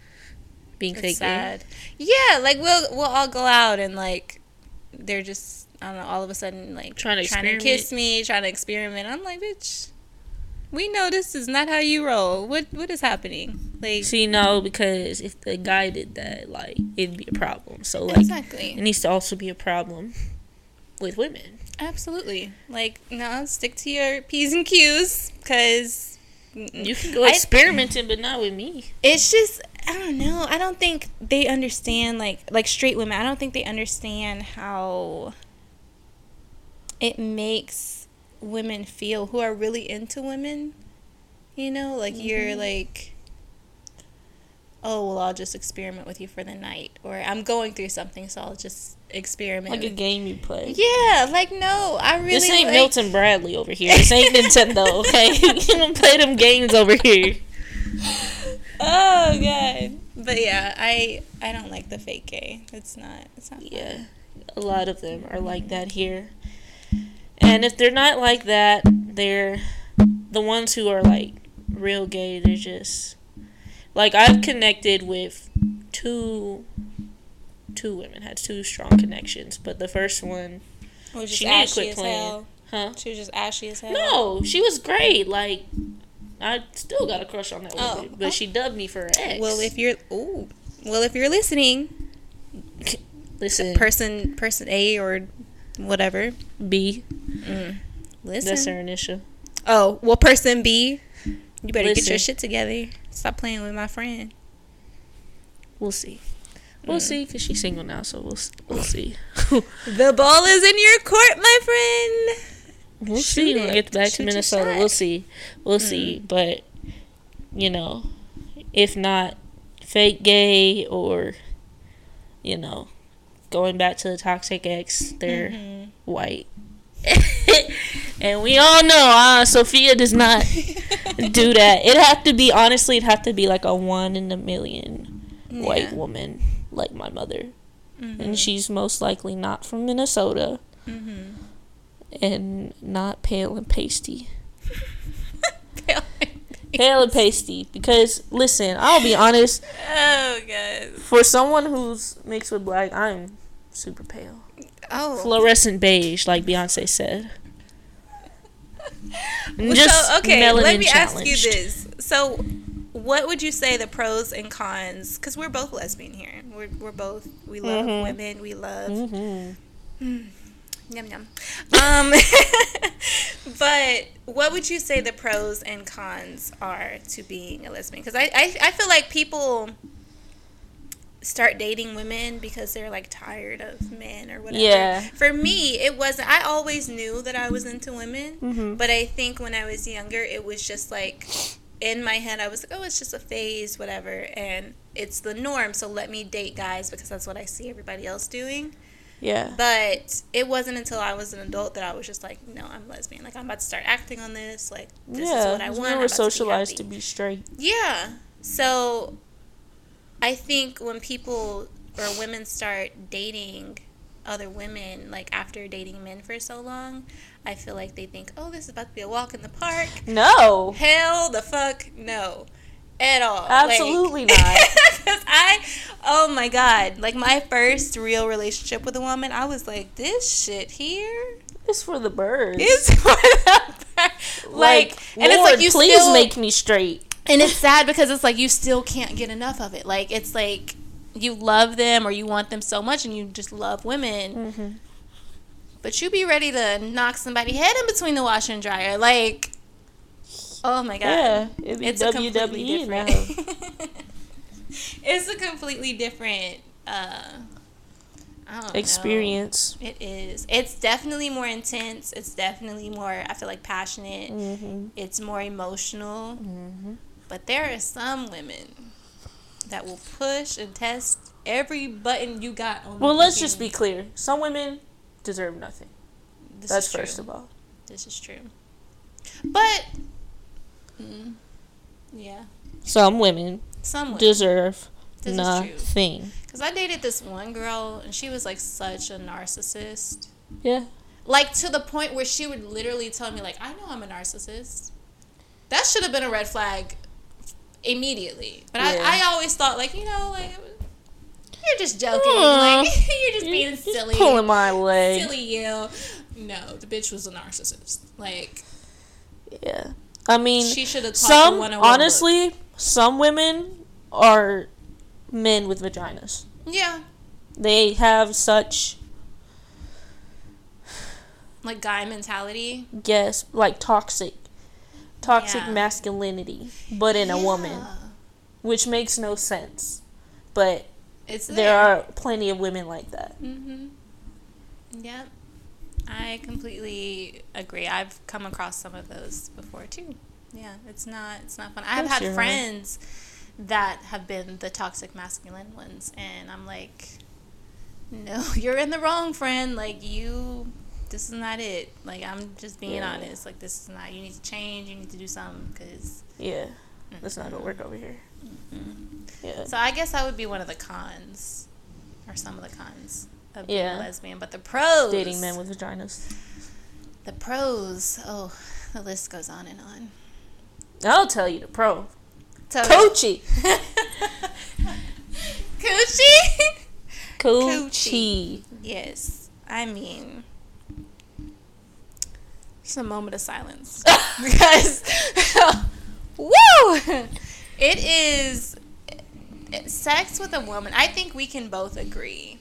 being It's fake gay. sad. Yeah, like we'll we'll all go out and like they're just I don't know, all of a sudden like Trying to trying to kiss me, trying to experiment. I'm like, bitch, we know this is not how you roll. What what is happening? Like See, no, because if the guy did that, like, it'd be a problem. So, like, exactly. it needs to also be a problem with women. absolutely. Like no, stick to your p's and q's because You can go I- experimenting, but not with me. it's just I don't know. I don't think they understand like like straight women. I don't think they understand how it makes women feel who are really into women. You know, like you're mm-hmm. like oh, well, I'll just experiment with you for the night or I'm going through something so I'll just experiment. Like a game you play. yeah, like no, I really this ain't like, Milton Bradley over here. This ain't Nintendo, okay? (laughs) (laughs) you don't play them games over here. Oh god. But yeah, I I don't like the fake gay. It's not it's not Yeah, a lot of them are like that here. And if they're not like that, they're the ones who are like real gay. They're just like I've connected with two two women had two strong connections, but the first one, Was She just need ashy quit as playing. hell. huh? She was just ashy as hell. No, she was great. Like I still got a crush on that Oh. woman, but she dubbed me for her ex. Well, if you're ooh, well, if you're listening, listen, person person A or whatever, B, mm, listen. that's her initial. Oh, well, person B, you better get your shit together. Stop playing with my friend. We'll see. We'll see, cause she's single now, so we'll we'll see. (laughs) The ball is in your court, my friend. We'll Shoot see when we get back Shoot to Minnesota. We'll see. We'll see. But you know, if not fake gay or you know, going back to the toxic ex, they're Mm-hmm. white. (laughs) and we all know uh, Sofia does not (laughs) do that. It have to be honestly, it have to be like a one in a million white woman like my mother, Mhm. and she's most likely not from Minnesota Mhm. and not pale and pasty. (laughs) Pale Pale and pasty. Because listen, I'll be honest. (laughs) Oh god. For someone who's mixed with black, I'm super pale, Oh. fluorescent beige, like Beyonce said. (laughs) Well, just so okay, let me ask you this. So, what would you say the pros and cons? Because we're both lesbian here. We're, we're both we love Mhm. women. We love Mhm. yum yum. Um, (laughs) but what would you say the pros and cons are to being a lesbian? Because I, I I feel like people start dating women because they're like tired of men or whatever. Yeah. For me, it wasn't. I always knew that I was into women, Mm-hmm. but I think when I was younger, it was just like in my head, I was like, oh, it's just a phase, whatever, and it's the norm. So let me date guys because that's what I see everybody else doing. Yeah. But it wasn't until I was an adult that I was just like, no, I'm lesbian. Like I'm about to start acting on this. Like this yeah. is what I want. We were about to be socialized to be straight. Yeah. So I think when people or women start dating other women, like after dating men for so long, I feel like they think, oh, this is about to be a walk in the park. No. Hell the fuck no. At all. Absolutely Like- (laughs) not. Cause I, oh my god, like my first real relationship with a woman, I was like, this shit here It's for the birds. is (laughs) for the like, like, and it's Lord, like you please still, make me straight. and it's sad because it's like you still can't get enough of it. Like it's like you love them or you want them so much and you just love women, Mm-hmm. but you be ready to knock somebody head in between the washer and dryer. Like, oh my god, Yeah, it'd be it's WWE now. (laughs) it's a completely different uh, I don't know. Experience. It is. It's definitely more intense. It's definitely more. I feel like passionate. Mm-hmm. It's more emotional. Mm-hmm. But there are some women that will push and test every button you got on. Well, let's just be clear. Some women deserve nothing. This That's first of all. This is true. But, mm, yeah, Some women some women. deserve This is nothing. Because I dated this one girl, and she was like such a narcissist. Yeah. Like to the point where she would literally tell me, like, I know I'm a narcissist. That should have been a red flag immediately. But Yeah. I, I always thought, like, you know, like, you're just joking. Aw. Like, (laughs) you're just being Just silly. pulling my leg. Silly you. No, the bitch was a narcissist. Like, Yeah. I mean, she should have some the 101 book. honestly, some women are men with vaginas. Yeah. They have such Like, guy mentality. yes, like toxic toxic Yeah. masculinity, but in a woman, which makes no sense. But It's there are plenty of women like that. Mm-hmm. Yep. I completely agree. I've come across some of those before too. Yeah, it's not it's not fun. I've had you're right. friends that have been the toxic masculine ones and I'm like no, (laughs) you're in the wrong friend. Like you this is not it. Like I'm just being Yeah. honest. Like this is not you need to change, you need to do something cuz Yeah, that's not gonna work over here. Yeah, So I guess that would be one of the cons or some of the cons of being Yeah. a lesbian, but the pros dating men with vaginas. The pros, oh, the list goes on and on. I'll tell you the pro. So (laughs) Coochie. Coochie? Coochie. yes. I mean, it's a moment of silence. (laughs) because, (laughs) woo! It is eh, sex with a woman. I think we can both agree.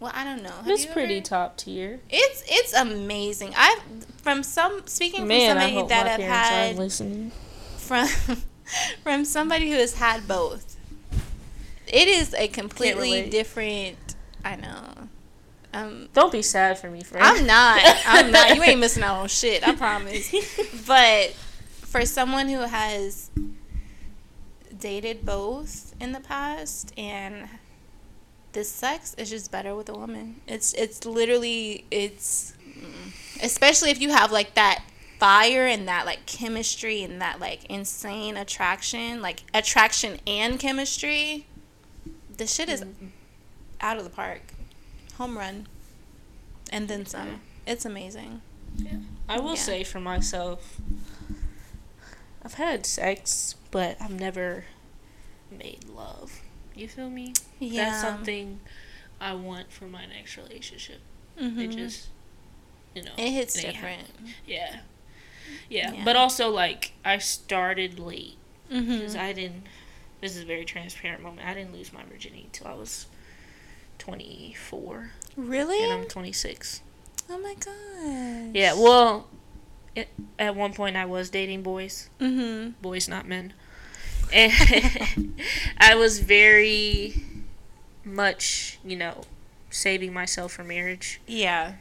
Well, I don't know. Have It's pretty ever- top tier. It's it's amazing. I've from some speaking Man, from somebody that have had listening. from (laughs) from somebody who has had both. It is a completely different. I know. Um, Don't be sad for me, friend. I'm not. (laughs) I'm not. You ain't missing out on shit. I promise. (laughs) But for someone who has dated both in the past and the sex is just better with a woman. It's it's literally it's especially if you have like that fire and that like chemistry and that like insane attraction, like attraction and chemistry. The shit is out of the park. Home run. And then some. It's amazing. I will Yeah. say for myself, I've had sex, but I've never made love. You feel me? Yeah. That's something I want for my next relationship. It Mhm. just, you know, It hits ain't different. Yeah. yeah. Yeah. But also, like, I started late because Mhm. I didn't. This is a very transparent moment. I didn't lose my virginity until I was 24, Really? and I'm 26. oh my god. Yeah, well, it, at one point I was dating boys, Mhm. boys, not men. And (laughs) I was very much, you know, saving myself for marriage. Yeah.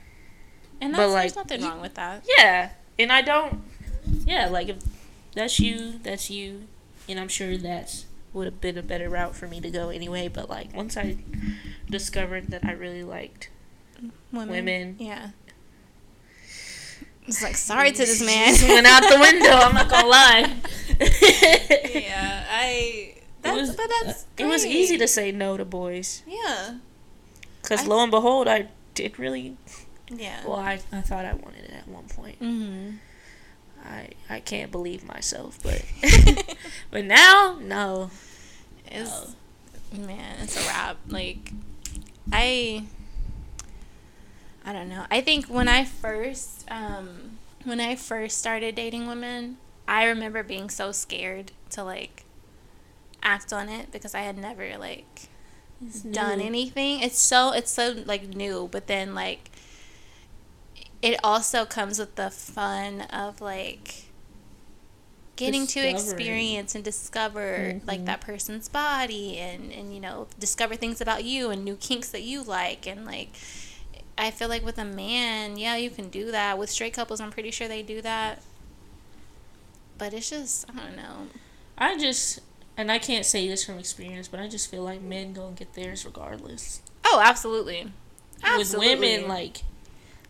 And But, like, there's nothing wrong with that. Yeah, and I don't. Yeah, like if that's you, that's you, and I'm sure that's would have been a better route for me to go anyway. But like once I discovered that I really liked Women. women, Yeah. (sighs) It's like sorry to this man. went out the window. I'm not gonna lie. (laughs) yeah, I. That's, it was, but that's. it was easy to say no to boys Yeah. because lo and behold, I did really Yeah. well. I, I thought I wanted it at one point. mm-hmm. I I can't believe myself, but (laughs) but now no. It's man, it's a wrap. Like I I don't know. I think when I first um when I first started dating women, I remember being so scared to like act on it because I had never like done new. anything. It's so it's so like new, but then like it also comes with the fun of like getting to experience and discover like Mhm. that person's body and and you know discover things about you and new kinks that you like and like I feel like with a man, yeah, you can do that. With straight couples, I'm pretty sure they do that. But it's just I don't know. I just, and I can't say this from experience, but I just feel like men gonna get theirs regardless. Oh, absolutely. Absolutely. With women, like,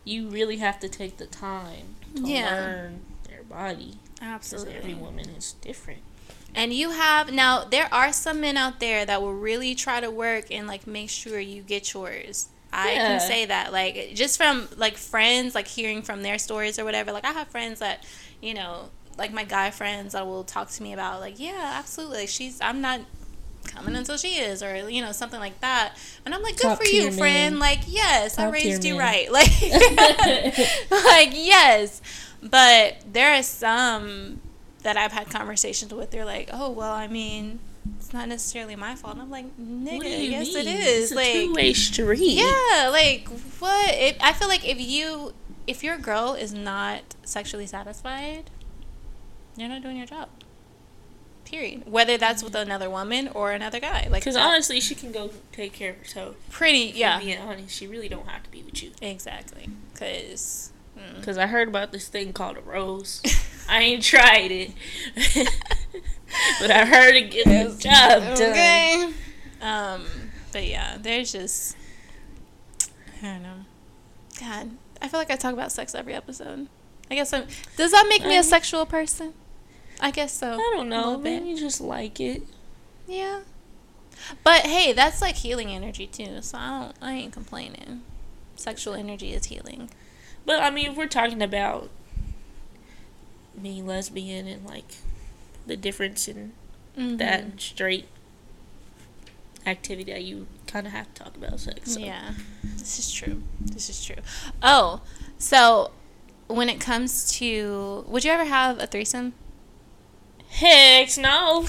you really have to take the time to Yeah. learn their body. Absolutely. every woman is different. And you have now there are some men out there that will really try to work and like make sure you get yours. I Yeah. can say that like just from like friends like hearing from their stories or whatever. Like I have friends that, you know, like my guy friends that will talk to me about like, yeah, absolutely. Like she's I'm not coming until she is or you know something like that. And I'm like, good Top for you, friend. Like, yes, I Top tier raised you men. right. (laughs) Like like yes. But there are some that I've had conversations with, they're like, "Oh, well, I mean, it's not necessarily my fault." And I'm like, "Nigga, What do you yes, it mean? is." It's a like, two-way street. yeah, like what? If, I feel like if you, if your girl is not sexually satisfied, you're not doing your job. Period. Whether that's with another woman or another guy, like Because honestly, she can go take care of herself. pretty, yeah, Being honest, she really don't have to be with you. exactly. Because Because I heard about this thing called a rose. I ain't tried it. (laughs) but I heard it gets the job done. Okay. Um, but yeah, there's just I don't know. God, I feel like I talk about sex every episode. I guess I'm. Does that make me a sexual person? I guess so. I don't know. Maybe you just like it. Yeah. But hey, that's like healing energy too. So I don't. I ain't complaining. Sexual energy is healing. But I mean, if we're talking about being lesbian and like the difference in that Mhm. and straight activity that you kind of have to talk about sex. So. Yeah, this is true. This is true. Oh, so when it comes to, would you ever have a threesome? Heck no.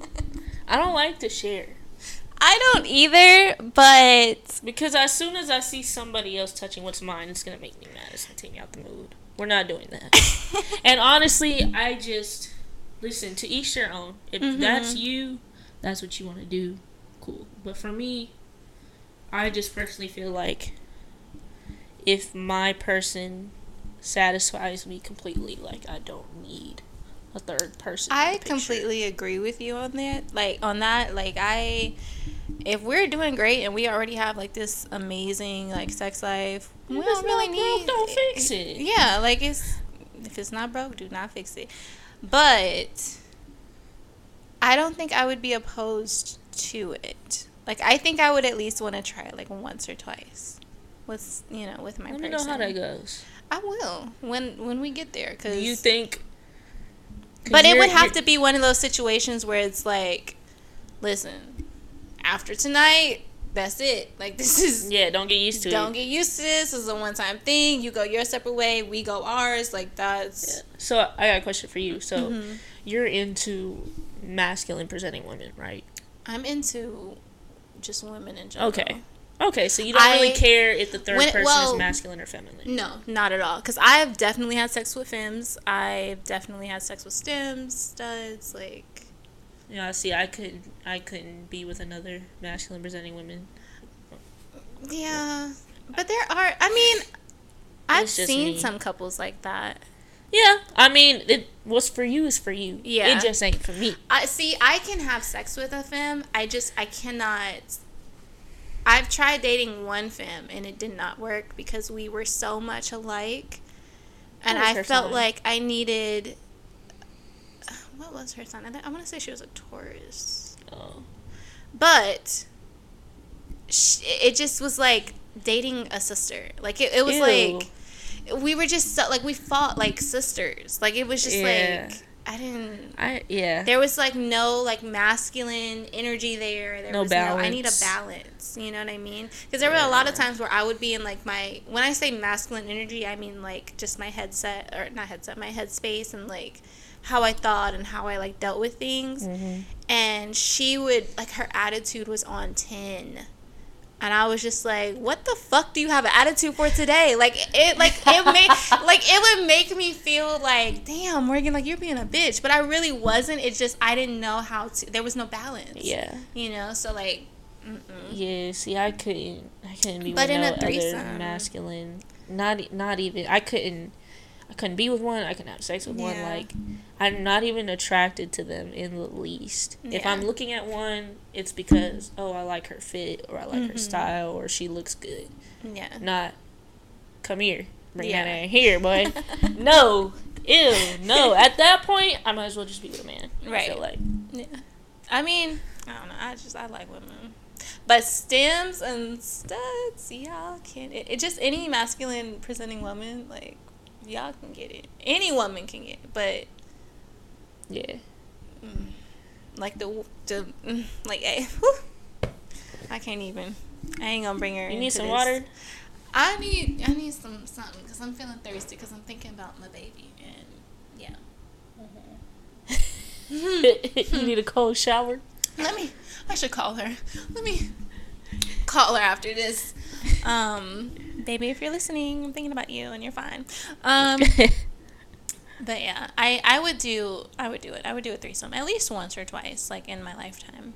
(laughs) I don't like to share. I don't either, but Because as soon as I see somebody else touching what's mine, it's gonna make me mad. It's gonna take me out the mood. We're not doing that. (laughs) and honestly, I just listen to each their own. If Mhm. that's you, that's what you want to do. Cool. But for me, I just personally feel like if my person satisfies me completely, like I don't need a third person. I completely agree with you on that. Like on that, like I if we're doing great and we already have like this amazing like sex life, we don't really not broke, need don't fix it. Yeah, like it's if it's not broke, do not fix it. But I don't think I would be opposed to it. Like I think I would at least want to try it like once or twice. With you know, with my Let me person. know how that goes. I will when when we get there cuz Do you think? But it would have to be one of those situations where it's like, listen, after tonight, that's it. (laughs) Like this is Yeah, don't get used to it. don't get used to this. This is a one time thing. You go your separate way, we go ours. Like that's Yeah. So I got a question for you. So Mhm. you're into masculine presenting women, right? I'm into just women in general. Okay. Okay, so you don't really care if the third when- person well- is masculine or feminine. No, not at all. Because I've definitely had sex with femmes. I've definitely had sex with stems, studs. Like, Yeah, see, I couldn't, I couldn't be with another masculine presenting woman. Yeah, but there are. I mean, I've seen me. some couples like that. Yeah, I mean, it what's for you is for you. Yeah. it just ain't for me. I see. I can have sex with a femme. I just I cannot. I've tried dating one femme and it did not work because we were so much alike, and I felt sign? like I needed. What was her sign? I, think- I want to say she was a Taurus, Oh. but sh it just was like dating a sister. Like it, it was Ew. like we were just so, like we fought like sisters. Like it was just Yeah. like I didn't. I yeah. There was like no like masculine energy there. There No was no. I need a balance. balance. You know what I mean? Because there were a lot of times where I would be in like my when I say masculine energy, I mean like just my headset or not headset, my headspace and like how I thought and how I like dealt with things. Mhm. And she would like her attitude was on ten. And I was just like, "What the fuck do you have an attitude for today?" Like it, like it made, (laughs) like it would make me feel like, "Damn, Morgan, like you're being a bitch." But I really wasn't. It's just I didn't know how to. There was no balance. Yeah. You know, so like, mm-mm. Yeah, see, I couldn't, I couldn't be But with in no a other masculine. Not, not even. I couldn't, I couldn't be with one. I couldn't have sex with one. Like, I'm not even attracted to them in the least. If I'm looking at one, it's because oh, I like her fit, or I like her Mhm. style, or she looks good. yeah. Not, come here, bring Yeah. that in here, boy. (laughs) no, ew, no. At that point, I might as well just be with a man. I Right. feel like. Yeah. I mean, I don't know. I just I like women. But stems and studs, y'all can it, it just any masculine presenting woman, like y'all can get it. Any woman can get it, but Yeah. mm, like the the mm, like eh, whew, I can't even. I ain't gonna bring her. You need some this. water. I need I need some something because I'm feeling thirsty because I'm thinking about my baby and yeah. (laughs) you need a cold shower. Let me. I should call her. Let me call her after this. Um, baby, if you're listening, I'm thinking about you, and you're fine. (laughs) Um, but yeah, I I would do I would do it. I would do a threesome at least once or twice, like in my lifetime.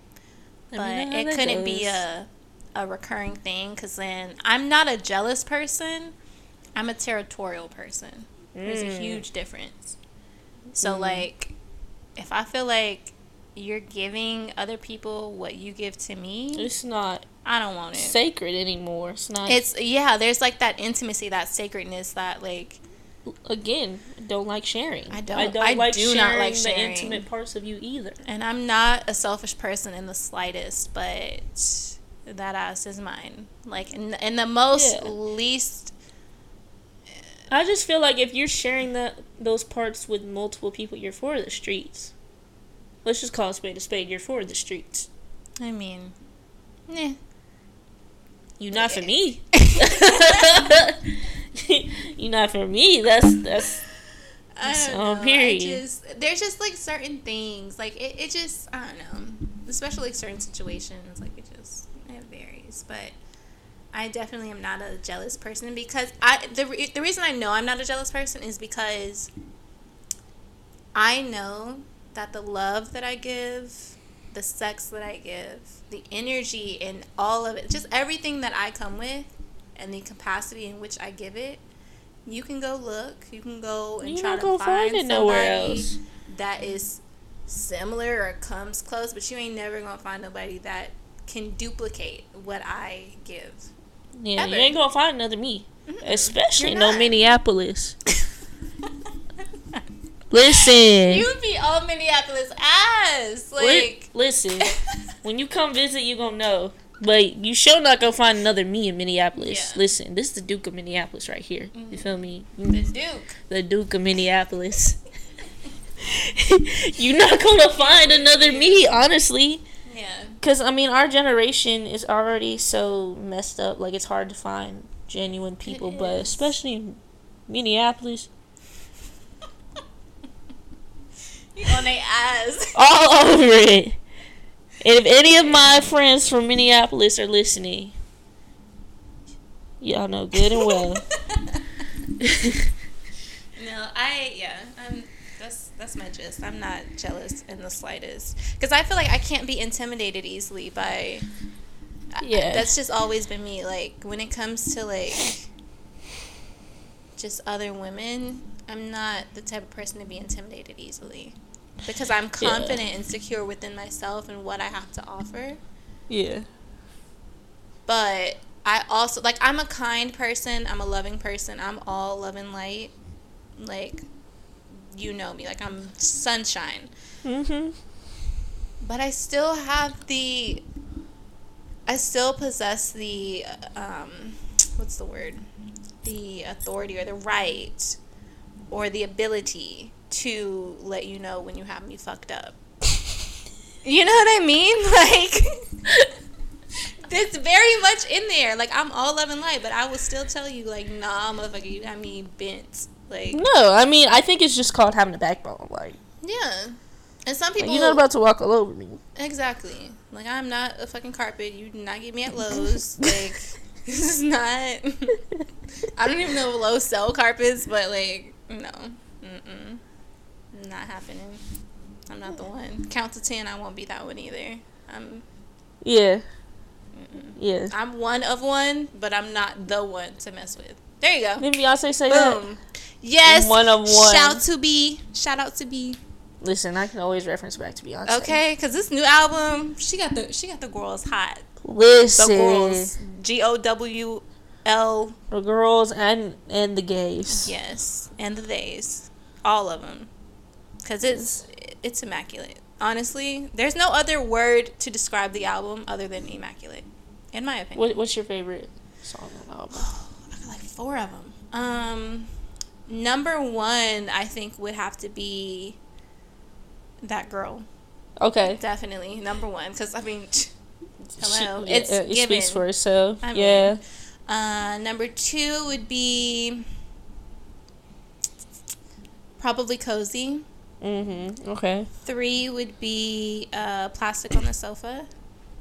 Let But me know how it couldn't be a a recurring thing because then I'm not a jealous person. I'm a territorial person. There's a Mm. huge difference. So Mm. like, if I feel like you're giving other people what you give to me, It's not I don't want it. sacred anymore. It's not. It's yeah. There's like that intimacy, that sacredness, that like again, don't like sharing. I don't- I don't I like do sharing not like sharing the intimate parts of you either. And I'm not a selfish person in the slightest, but that ass is mine. Like in, in the most Yeah. least. I just feel like if you're sharing that those parts with multiple people, you're for the streets. Let's just call a spade a spade. You're for the streets. I mean, eh. You not for me. (laughs) you not for me. That's that's I don't know. Um, period. I just there's just like certain things like it, it just I don't know, especially like certain situations like it just it varies. But I definitely am not a jealous person because I the re- the reason I know I'm not a jealous person is because I know that the love that I give, the sex that I give, the energy and all of it, just everything that I come with and the capacity in which I give it, you can go look, you can go and You're try to find find it nowhere somebody else. that is similar or comes close, but you ain't never gonna find nobody that can duplicate what I give. yeah. Ever. You ain't gonna find another me, Mm-mm. especially You're no not. Minneapolis. (laughs) Listen. you be all Minneapolis ass. Li- Like listen, (laughs) when you come visit, you gonna know. But you sure not gonna find another me in Minneapolis. Yeah. Listen, this is the Duke of Minneapolis right here. You mm-hmm. feel me? Miss Duke. The Duke of Minneapolis. (laughs) You're not gonna find another me, honestly. Yeah. Cause I mean, our generation is already so messed up. Like it's hard to find genuine people, but especially in Minneapolis, You (laughs) on their ass. all over it. And if any of my friends from Minneapolis are listening, y'all know good and well. (laughs) no, I yeah, I'm that's That's my gist. I'm not jealous in the slightest because I feel like I can't be intimidated easily by. Yeah. that's just always been me. Like when it comes to like just other women, I'm not the type of person to be intimidated easily because I'm Yeah. confident and secure within myself and what I have to offer. Yeah. But I also like I'm a kind person. I'm a loving person. I'm all love and light. Like you know me. Like I'm sunshine. Mhm. But I still have the I still possess the um what's the word? The authority or the right or the ability to let you know when you have me fucked up. You know what I mean? (laughs) Like (laughs) it's very much in there. Like I'm all love and light, but I will still tell you, like, nah, motherfucker, you got me bent. Like, No, I mean I think it's just called having a backbone. Like yeah. And some people, you're not about to walk all over me. exactly. Like I'm not a fucking carpet. You do not get me at Lowe's. (laughs) like this is not. I don't even know if Lowe's sell carpets, but like no, mm-mm, not happening. I'm not the one. Count to ten. I won't be that one either. I'm. Yeah. Mm-mm. Yeah. I'm one of one, but I'm not the one to mess with. There you go. Didn't Beyonce say that? Boom. Yes. One of one. Shout to B. Shout out to B. Listen, I can always reference back to Beyonce. Okay, cause this new album, she got the she got the girls hot. The Listen, girls. G O W L. the girls and and the gays. Yes, and the theys, all of them, cause it's it's immaculate. Honestly, there's no other word to describe the album other than immaculate, in my opinion. What, what's your favorite song on the album? (sighs) I got like four of them. Um, number one, I think would have to be that girl. Okay. Definitely number one, because I mean, (laughs) hello, She- it's it given. speaks for itself. I mean, yeah. Uh, number two would be probably cozy. Mhm. Okay. Three would be uh, plastic on the sofa.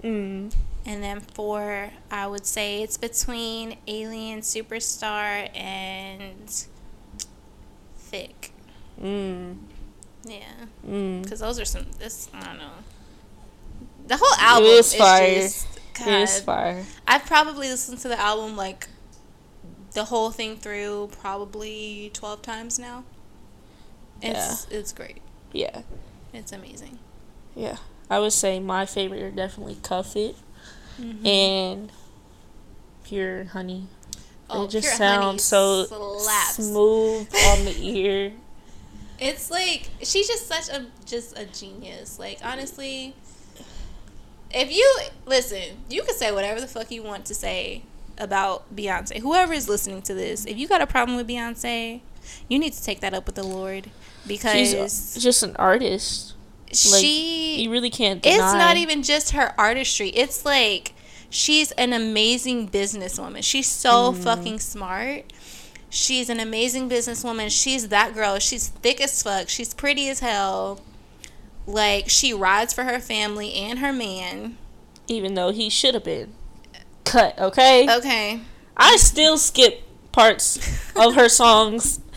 Mm. And then four, I would say it's between Alien Superstar and Thique. Mm. Yeah, Mm. because those are some. This I don't know. The whole album is is fire. just. God, It's fire. I've probably listened to the album like the whole thing through probably twelve times now. It's it's great. Yeah. It's amazing. Yeah. I would say my favorite are definitely Cuff It Mhm. and Pure Honey. Oh, it just sounds so slaps. smooth on the (laughs) ear. It's like she's just such a just a genius. Like honestly, if you listen, you can say whatever the fuck you want to say about Beyonce. Whoever is listening to this, if you got a problem with Beyonce, you need to take that up with the Lord because She's just an artist. Like, she You really can't deny. it's not even just her artistry. It's like she's an amazing businesswoman. She's so Mm. fucking smart. She's an amazing businesswoman. She's that girl. She's thick as fuck. She's pretty as hell. Like she rides for her family and her man. even though he should have been cut. Okay. Okay. I still skip parts of her songs (laughs)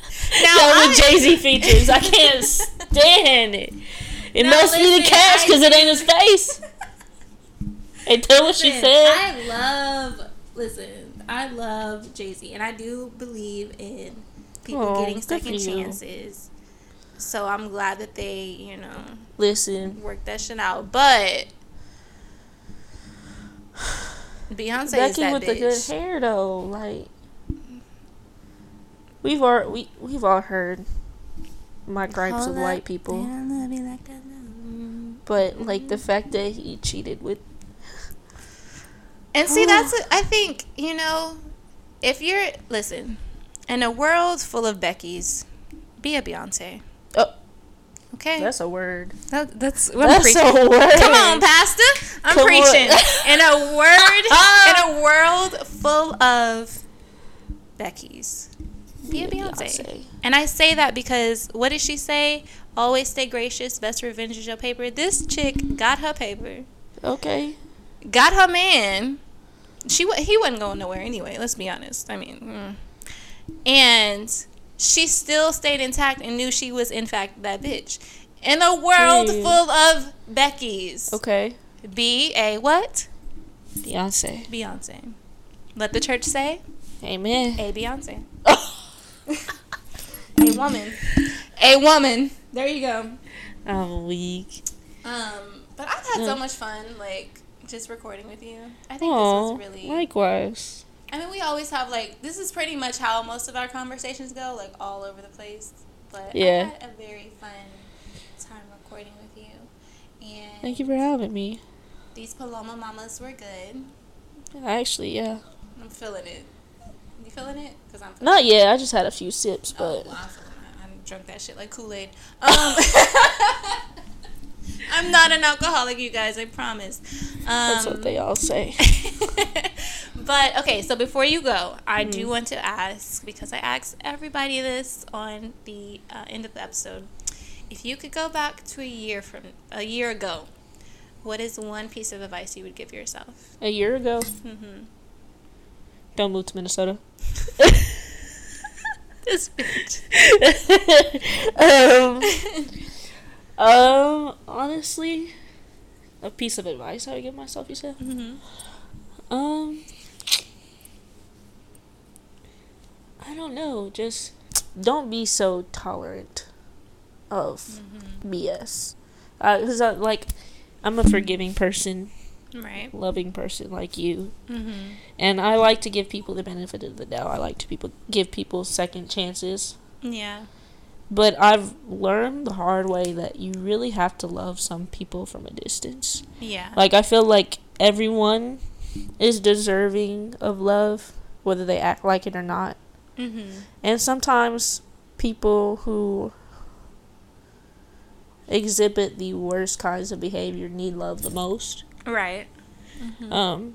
Now with Jay Z features. I can't stand it. It Now, must be the cash because it ain't his face. (laughs) And tell what she said. I love listen, I love Jay Z and I do believe in people Aw, getting second chances. So I'm glad that they, you know, Listen, work that shit out. But (sighs) Beyonce is Becky that with bitch. the good hair though, like we've all we we've all heard my gripes with Hold white people, love you like I love- but like the fact that he cheated with And see, that's oh. a, I think you know, if you're listen, in a world full of Beckys, be a Beyonce. Oh. Okay, that's a word. That, that's what That's I'm preaching. a word. Come on, Pastor. I'm Come preaching. In a (laughs) word, in a oh. world full of Beckys, be a Beyonce. Beyonce. And I say that because what did she say? Always stay gracious. Best revenge is your paper. This chick got her paper, Okay. got her man. She he wasn't going nowhere anyway. Let's be honest. I mean, mm. and she still stayed intact and knew she was in fact that bitch. In a world Hey. full of Beckys, Okay. B A what? Beyonce. Beyonce. Let the church say Amen. a Beyonce. (laughs) a woman. A woman. There you go. I'm weak. Um, but I've had so much fun, like just recording with you. I think Oh, this was really. likewise. I mean, we always have like this is pretty much how most of our conversations go, like all over the place. But Yeah. I had a very fun time recording with you, and Thank you for having me. these Paloma Mamas were good. Actually, yeah. I'm feeling it. Feeling it? Cause I'm Not yet. I just had a few sips, Oh, but well, it. I drunk that shit like Kool Aid. Um, (laughs) I'm not an alcoholic, you guys. I promise. Um, that's what they all say. (laughs) but okay, so before you go, I Mm-hmm. do want to ask because I asked everybody this on the uh, end of the episode. If you could go back to a year from a year ago, what is one piece of advice you would give yourself? A year ago, Mm-hmm. Don't move to Minnesota. (laughs) This bitch. um, (laughs) um, honestly, a piece of advice I would give myself. You said. hmm Um, I don't know. Just don't be so tolerant of Mm-hmm. BS. Because I like, I'm a forgiving person, Right. loving person like you, Mm-hmm. and I like to give people the benefit of the doubt. I like to people give people second chances. Yeah. But I've learned the hard way that you really have to love some people from a distance. Yeah. Like I feel like everyone is deserving of love, whether they act like it or not. mm-hmm. And sometimes people who exhibit the worst kinds of behavior need love the most. Right. Mm-hmm. Um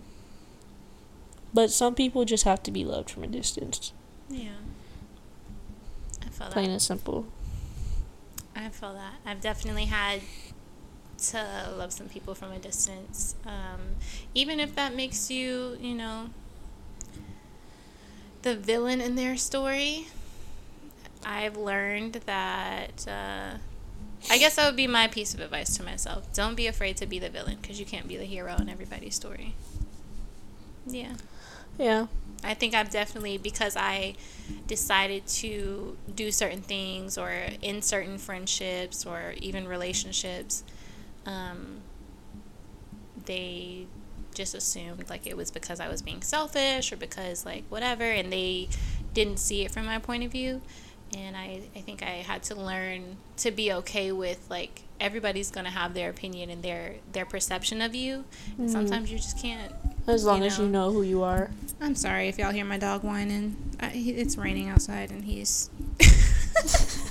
but some people just have to be loved from a distance. Yeah. I feel that Plain that. and simple. I feel that. I've definitely had to love some people from a distance. Um, even if that makes you, you know, the villain in their story. I've learned that. Uh, I guess that would be my piece of advice to myself. Don't be afraid to be the villain because you can't be the hero in everybody's story. Yeah. Yeah. I think I've definitely because I decided to do certain things or in certain friendships or even relationships, um, they just assumed like it was because I was being selfish or because like whatever, and they didn't see it from my point of view. And I, I think I had to learn to be okay with like everybody's gonna have their opinion and their their perception of you. And Sometimes you just can't As long You as you know. know who you are. I'm sorry if y'all hear my dog whining. I, he, it's raining outside and he's. (laughs)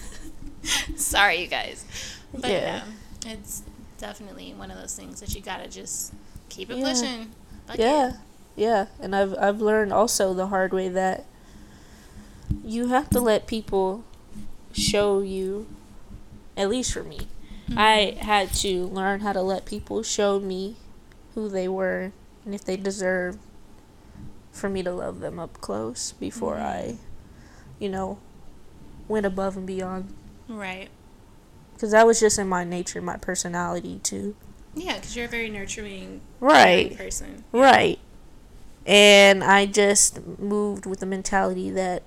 sorry, you guys. But yeah. Yeah. it's definitely one of those things that you gotta just keep it Yeah. pushing. Fuck yeah. it. Yeah. And I've I've learned also the hard way that you have to let people show you at least for me. Mm-hmm. I had to learn how to let people show me who they were and if they deserve for me to love them up close before I, Mhm. you know, went above and beyond. Right. Because that was just in my nature, my personality too. Yeah, because you're a very nurturing, Right. person. Right. And I just moved with the mentality that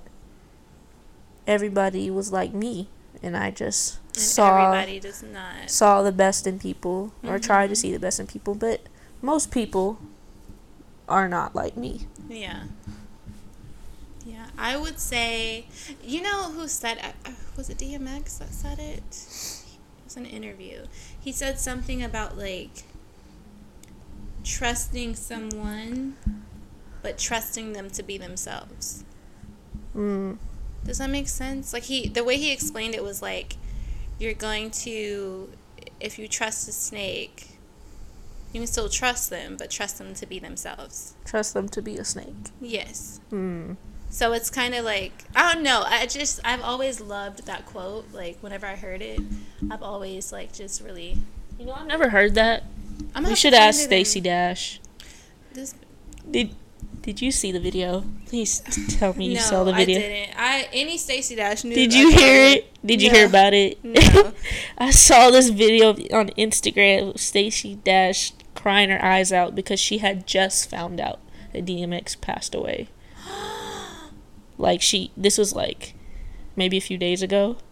everybody was like me. And I just And saw everybody does not. saw the best in people or tried to see the best in people, but most people are not like me. Yeah. Yeah, I would say, you know who said, uh, was it DMX that said it? It was an interview. He said something about like trusting someone, but trusting them to be themselves. Mm. Does that make sense? Like he, the way he explained it was like, you're going to, if you trust a snake, you can still trust them, but trust them to be themselves. Trust them to be a snake. Yes. Mm. So it's kind of like I don't know. I just I've always loved that quote. Like whenever I heard it, I've always like just really. You know, I've never heard that. I'm We should ask Stacey Dash. This Did Did you see the video? Please tell me you no, saw the video. I didn't. I any Stacey Dash news. Did I you hear it? Did you hear about it? No. (laughs) I saw this video on Instagram of Stacey Dash crying her eyes out because she had just found out that DMX passed away. (gasps) Like she this was like maybe a few days ago. (laughs)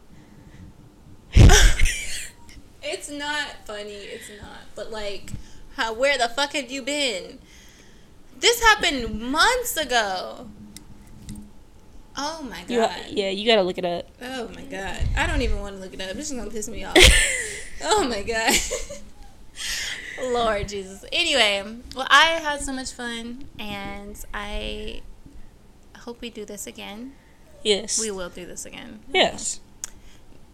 It's not funny. It's not. But like, how? Where the fuck have you been? This happened months ago. Oh my god. You, yeah, you gotta look it up. Oh my god. I don't even want to look it up. This is gonna piss me off. (laughs) oh my god. (laughs) Lord Jesus. Anyway, well, I had so much fun, and I hope we do this again. Yes. We will do this again. yes.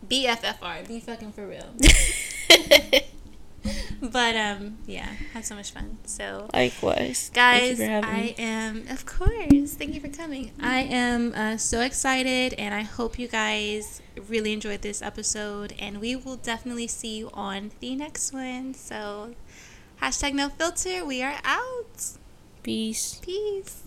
BFFR. Be fucking for real. (laughs) (laughs) But um, yeah, had so much fun. So Likewise. guys Thank you for having i am of course. Thank you for coming. I am uh, so excited and i hope you guys really enjoyed this episode and we will definitely see you on the next one. So hashtag no filter. We are out. Peace. peace